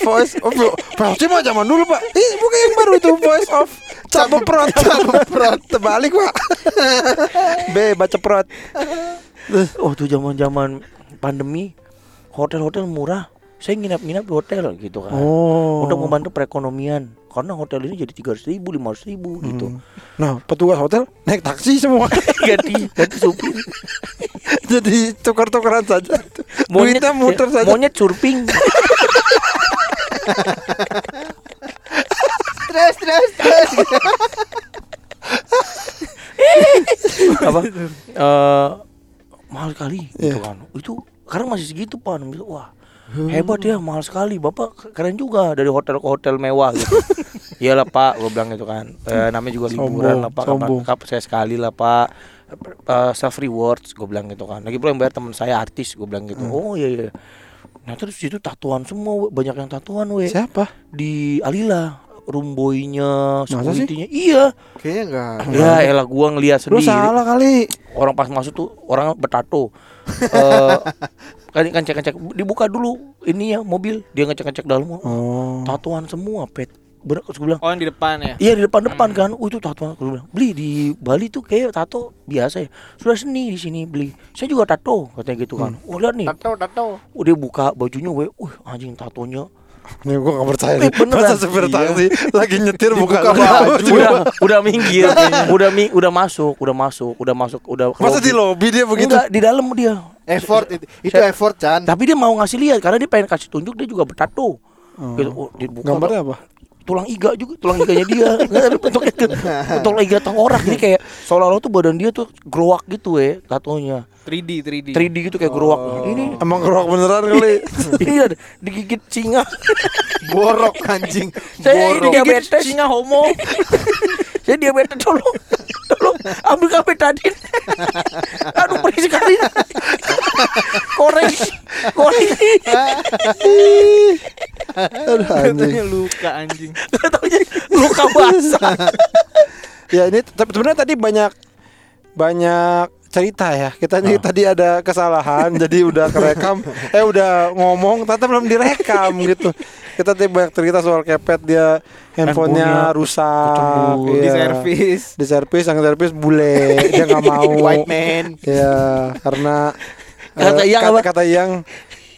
Voice of VOC mah zaman dulu pak. Ih bukan yang baru itu voice of cabeprot. Cabeprot terbalik pak. B baca prot. Waktu zaman zaman pandemi Hotel-hotel murah Saya nginap-nginap di hotel gitu kan Oh. Untuk membantu perekonomian Karena hotel ini jadi 300 ribu, 500 ribu gitu Nah petugas hotel naik taksi semua. Ganti, ganti supir Jadi tukar-tukaran saja. Duitnya muter saja. Monyet surfing Terus terus terus. apa? Eh mahal sekali gitu Iya. kan. Itu sekarang masih segitu Bilang, wah hebat ya mahal sekali. Bapak keren juga dari hotel ke hotel mewah gitu. Iyalah pak gue bilang gitu kan. Eh, namanya juga liburan lah pak. kapan, kapan saya sekali lah pak. Eh, self rewards gue bilang gitu kan. Lagi pula yang bayar teman saya artis gue bilang gitu. Hmm. oh iya iya. Nah terus itu tatuan semua we. banyak yang tatuan we Siapa? di Alila sih? security-nya. Iya. Kayaknya enggak. ya elah gua ngeliat Lu sendiri. salah kali. orang pas masuk tuh orang bertato. Eh, kan kan cek cek dibuka dulu ininya mobil. Dia ngecek ngecek dalam. Oh. tatuan semua pet. Bener gue bilang Oh yang di depan ya. iya di depan depan kan. Oh itu tatuan gue bilang beli di Bali tuh kayak tato biasa ya. Sudah seni di sini beli. Saya juga tato katanya gitu kan. Oh lihat nih. Tato tato. oh, dia buka bajunya gue uh anjing tatonya Nih gua gak percaya Eh, nih. beneran. Masa supir taksi lagi nyetir buka baju. udah udah minggir udah mi udah masuk udah masuk udah masuk udah Masa lobby. di lobby dia begitu? Enggak, di dalam dia Effort itu, itu Saya- effort Chan. Tapi dia mau ngasih lihat karena dia pengen kasih tunjuk dia juga bertato. Gitu, oh, dibuka Gambarnya apa? Tulang iga juga tulang iganya dia. Nggak tapi bentuknya itu tulang iga tengkorak jadi kayak seolah-olah tuh badan dia tuh growak gitu ya tatonya. 3D 3D 3D gitu kayak growak ini Emang kerok beneran kali. ada digigit singa. Borok anjing. saya ini Borok. diabetes singa homo. saya diabetes tolong. Tolong ambil kabetadin aduh perih sekali koreng koreng Aduh anjing. Luka anjing luka basah Ya ini tapi sebenarnya tadi banyak banyak cerita ya. Kita nih tadi ada kesalahan jadi udah kerekam eh udah ngomong ternyata belum direkam gitu. Kita tadi banyak cerita soal kepet dia handphonenya rusak iya. Di servis Di servis yang servis bule dia nggak mau. White man. Ya, karena Kata eh, Iyang kata, kata yang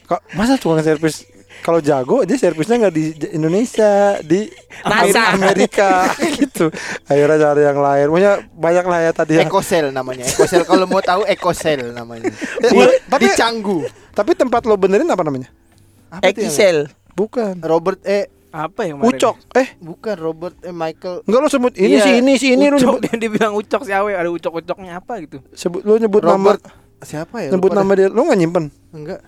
kok masa tukang servis kalau jago dia servisnya nggak di Indonesia di NASA. Amerika. Gitu. Akhirnya cari yang lain. Punya banyak lah ya tadi ya. Ecosel namanya. Ecosel kalau mau tahu Ecosel namanya. Di, tapi- di Canggu. tapi tempat lo benerin apa namanya? Yang- Ekisel bukan. Robert eh Apa yang kemarin? Ucok. Eh. bukan Robert eh Michael. Enggak lo sebut ini Iya, sih ini sih ini lo Ucok, nyebut dia, dia bilang ucok si Awe. Ada ucok-ucoknya apa gitu? Sebut lo nyebut Robert. nama siapa ya? nyebut nama dia. Lo nggak nyimpen? Enggak.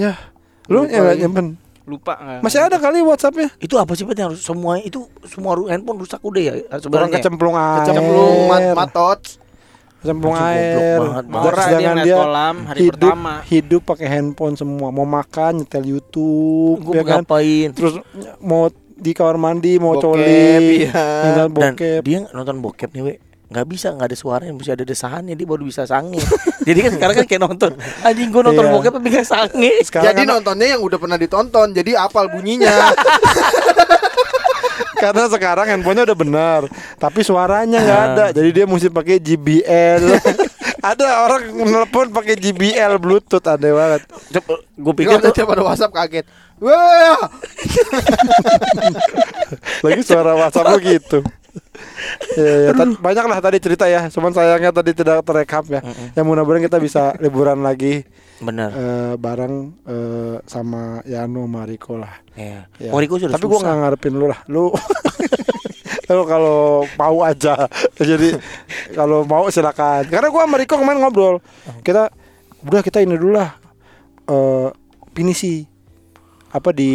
ya. Lupa yang nggak lagi. nyimpen? Lupa nggak? masih ada kali WhatsAppnya. Itu apa sih Pat, yang harus semua itu semua handphone rusak udah ya orang sebenarnya? Kecemplung air. Kecemplung mat matot. kecemplung air. Maura dia ngeliat kolam hari hidup pertama. hidup pakai handphone semua. Mau makan nyetel YouTube gue ya kan? ngapain? Terus mau di kamar mandi mau Bokep, coli iya. nyetel dan bokep. dia nonton bokep nih we nggak bisa nggak ada suaranya mesti ada desahannya dia baru bisa sange jadi kan sekarang kan kayak nonton anjing gue nonton Iya. bokep tapi nggak sange sekarang jadi karena, nontonnya yang udah pernah ditonton, jadi apal bunyinya. karena sekarang handphonenya udah benar tapi suaranya nggak Ah. ada jadi dia mesti pakai JBL ada orang nelpon pakai JBL Bluetooth aneh banget gue Pikir tuh pada WhatsApp kaget. Wah, lagi suara WhatsApp gitu ya, ya, banyak lah tadi cerita ya cuman sayangnya tadi tidak terekam ya yang mudah-mudahan kita bisa liburan lagi benar eh, bareng eh, sama Yano Mariko lah ya. Ya. Oh, Riko sudah Tapi gua susah. nggak ngarepin lu lah. Lu Lu kalau mau aja. Jadi kalau mau silakan. Karena gua sama Riko kemarin ngobrol. Kita udah kita ini dulu lah. Eh pinisi apa di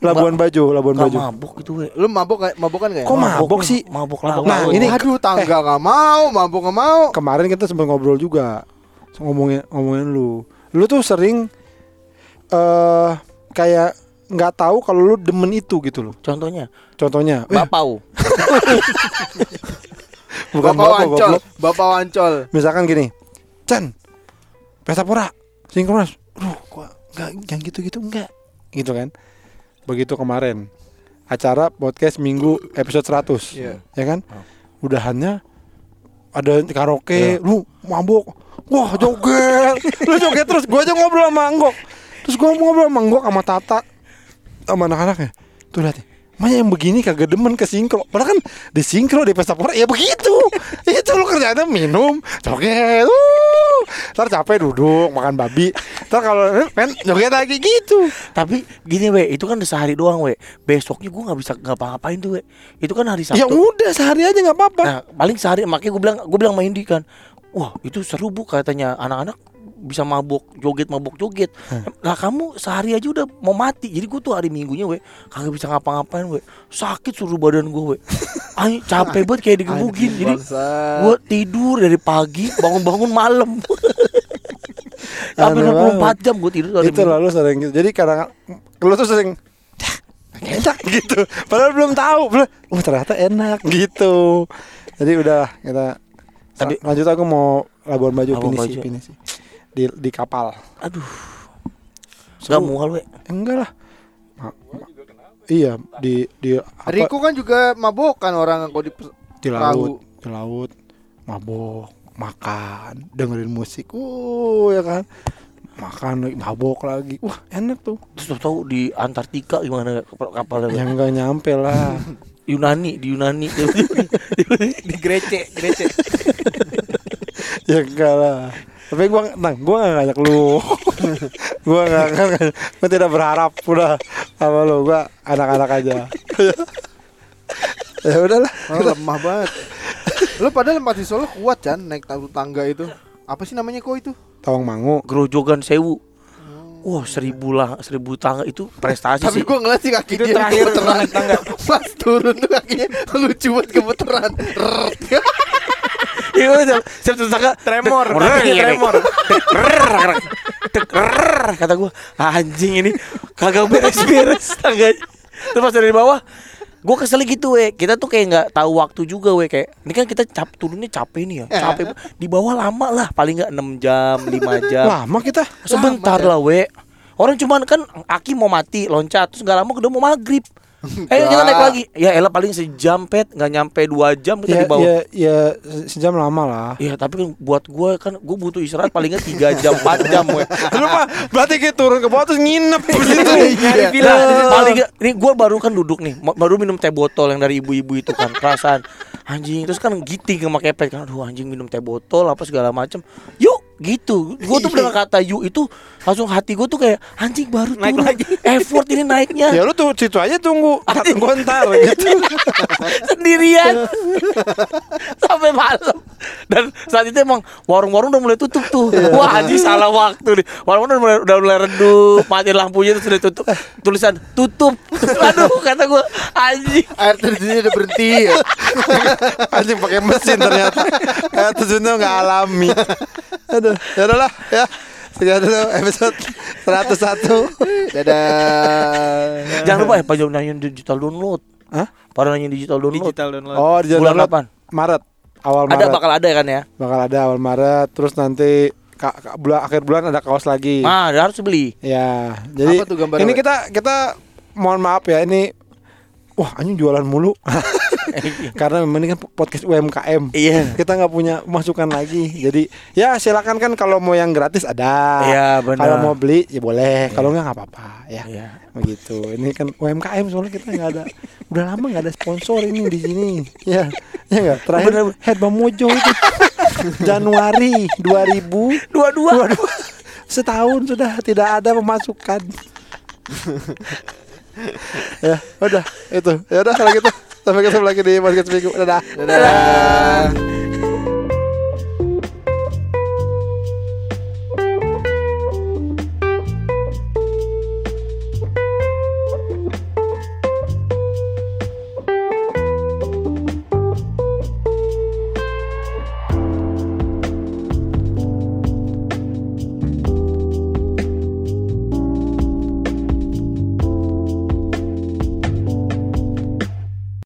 Labuan Bajo, Labuan Nggak Bajo. mabuk gitu we lu mabok gak- mabokan gak ya? Kok mabok sih? mabuk Mabok. lah Nah, ini Aduh, tangga nggak mau, mabok nggak mau. kemarin kita sempat ngobrol juga ngomongin ngomongin lu. Lu tuh sering eh kayak nggak tahu kalau lu demen itu gitu loh. contohnya Contohnya, eh, bapau bukan Bapak bapak, Wancol. Bapak Wancol. misalkan gini Chan pesta pora sinkronis Duh gua nggak yang gitu-gitu enggak gitu kan begitu kemarin. Acara podcast minggu episode 100 Iya. ya kan? Udahannya ada karaoke lu mabuk. Wah joget. Lu joget terus gua aja ngobrol sama Anggok. Terus gua ngobrol sama Anggok sama Tata sama anak-anaknya. Tuh lihat nih Makanya yang begini kagak demen ke sinkro Padahal kan di sinkro di pesta pora ya begitu. Itu lu kerjanya minum Joget. Uh, Ntar capek duduk makan babi. Ntar kalau kan joget lagi gitu. Tapi gini we itu kan udah sehari doang we. Besoknya gue nggak bisa ngapa-ngapain tuh we. Itu kan hari sabtu. Ya udah sehari aja nggak apa-apa. Nah, paling sehari makanya gue bilang gue bilang main di kan. Wah, itu seru Bu katanya anak-anak bisa mabok joget mabok joget. Nah kamu sehari aja udah mau mati. Jadi gue tuh hari minggunya we kagak bisa ngapa-ngapain we. Sakit seluruh badan gue. Ay, capek banget kayak digebukin. Jadi gue tidur dari pagi bangun-bangun malam. Sampai Aneh banget. 24 jam gue tidur Itu lalu sering gitu Jadi kadang Lu tuh sering "Dah, Enak gitu Padahal belum tahu belum, Oh ternyata enak gitu Jadi udah kita Tapi- lanjut aku mau Labuan Bajo Bajo. pinisi di di kapal. Aduh. Gak mual we. Enggak lah. Ma- ma- iya di di apa Riko kan juga mabokan orang kalau di di perahu. laut di laut mabok makan dengerin musik uh ya kan makan lagi, mabok lagi wah enak tuh Terus tahu di Antartika gimana kapal kapalnya? yang enggak nyampe lah Yunani di Yunani. di Grece, Grece. ya enggak lah Tapi gua nang, gua gak ngajak lu. gua gak, gak, gua tidak berharap udah sama lu. Gua anak-anak aja. ya udahlah. Oh, lemah banget. Lu padahal mati Solo kuat kan naik tangga tangga itu. Apa sih namanya kok itu? Tawang Mangu. Grojogan Sewu. Wah seribu lah seribu tangga itu prestasi Tapi sih. gua ngeliat sih kaki Itu dia terakhir naik tangga. Pas turun tuh kakinya lucu banget gemeteran. Iya. Siap tangga Tremor. Kakinya tremor. Tek, rrrr. kata gua anjing ini kagak beres-beres tangganya. Terus dari bawah Gue kesel gitu we Kita tuh kayak nggak tahu waktu juga we Kayak Ini kan kita cap turunnya capek nih ya Capek Di bawah lama lah Paling nggak 6 jam 5 jam Lama kita. Sebentar lah we Orang cuman kan Aki mau mati loncat Terus gak lama udah mau maghrib Eh kita naik lagi. Ya elah paling sejam pet. Nggak nyampe 2 jam kita Ya, di bawah ya, ya se- sejam lama lah. Iya tapi kan buat gue kan gue butuh istirahat paling nggak tiga jam 4 jam we. Lu mah berarti kita turun ke bawah terus nginep di situ. Iya. Nah, paling ini gue baru kan duduk nih. Baru minum teh botol yang dari ibu-ibu itu kan perasaan. Anjing terus kan giting sama kepet kan. Aduh anjing minum teh botol apa segala macem. Yuk gitu gue tuh dengar kata yuk itu langsung hati gue tuh kayak anjing baru Naik turun lagi. effort ini naiknya Ya lu tuh situ aja tunggu. Gua ntar gitu. sendirian sampai malam dan saat itu emang warung-warung udah mulai tutup tuh wah anjing salah waktu nih warung udah mulai udah mulai redup mati lampunya terus udah tutup tulisan tutup aduh kata gua anjing Air terjunnya udah berhenti ya. Anjing pakai mesin ternyata. Ya terjunnya nggak alami. Aduh, ya udahlah ya. Sekian dulu episode 101. Dadah. jangan lupa ya Pak Jom nanyain digital download Hah? pada nanyain digital download Digital download. Oh, di Bulan download kapan? Maret. Awal ada Maret. bakal ada kan ya bakal ada awal Maret terus nanti ka, ka- bulan akhir bulan ada kaos lagi. nah harus beli Ya, jadi Apa tuh gambarnya, ini kita kita mohon maaf ya ini wah anjing jualan mulu. Karena memang ini kan podcast UMKM. iya Kita nggak punya masukan lagi. Jadi ya silakan kan kalau mau yang gratis ada. Iya, benar. Kalau mau beli ya boleh. Kalau nggak nggak apa-apa ya. Iya. Begitu. Ini kan UMKM soalnya kita nggak ada. Udah lama nggak ada sponsor ini di sini. Ya, ya nggak. Terakhir Benar. Herba Mojo itu Januari 2000 dua-dua setahun sudah tidak ada pemasukan. ya, udah itu. Ya udah kalau gitu. Sampai ketemu lagi di podcast minggu. Dadah. Dadah.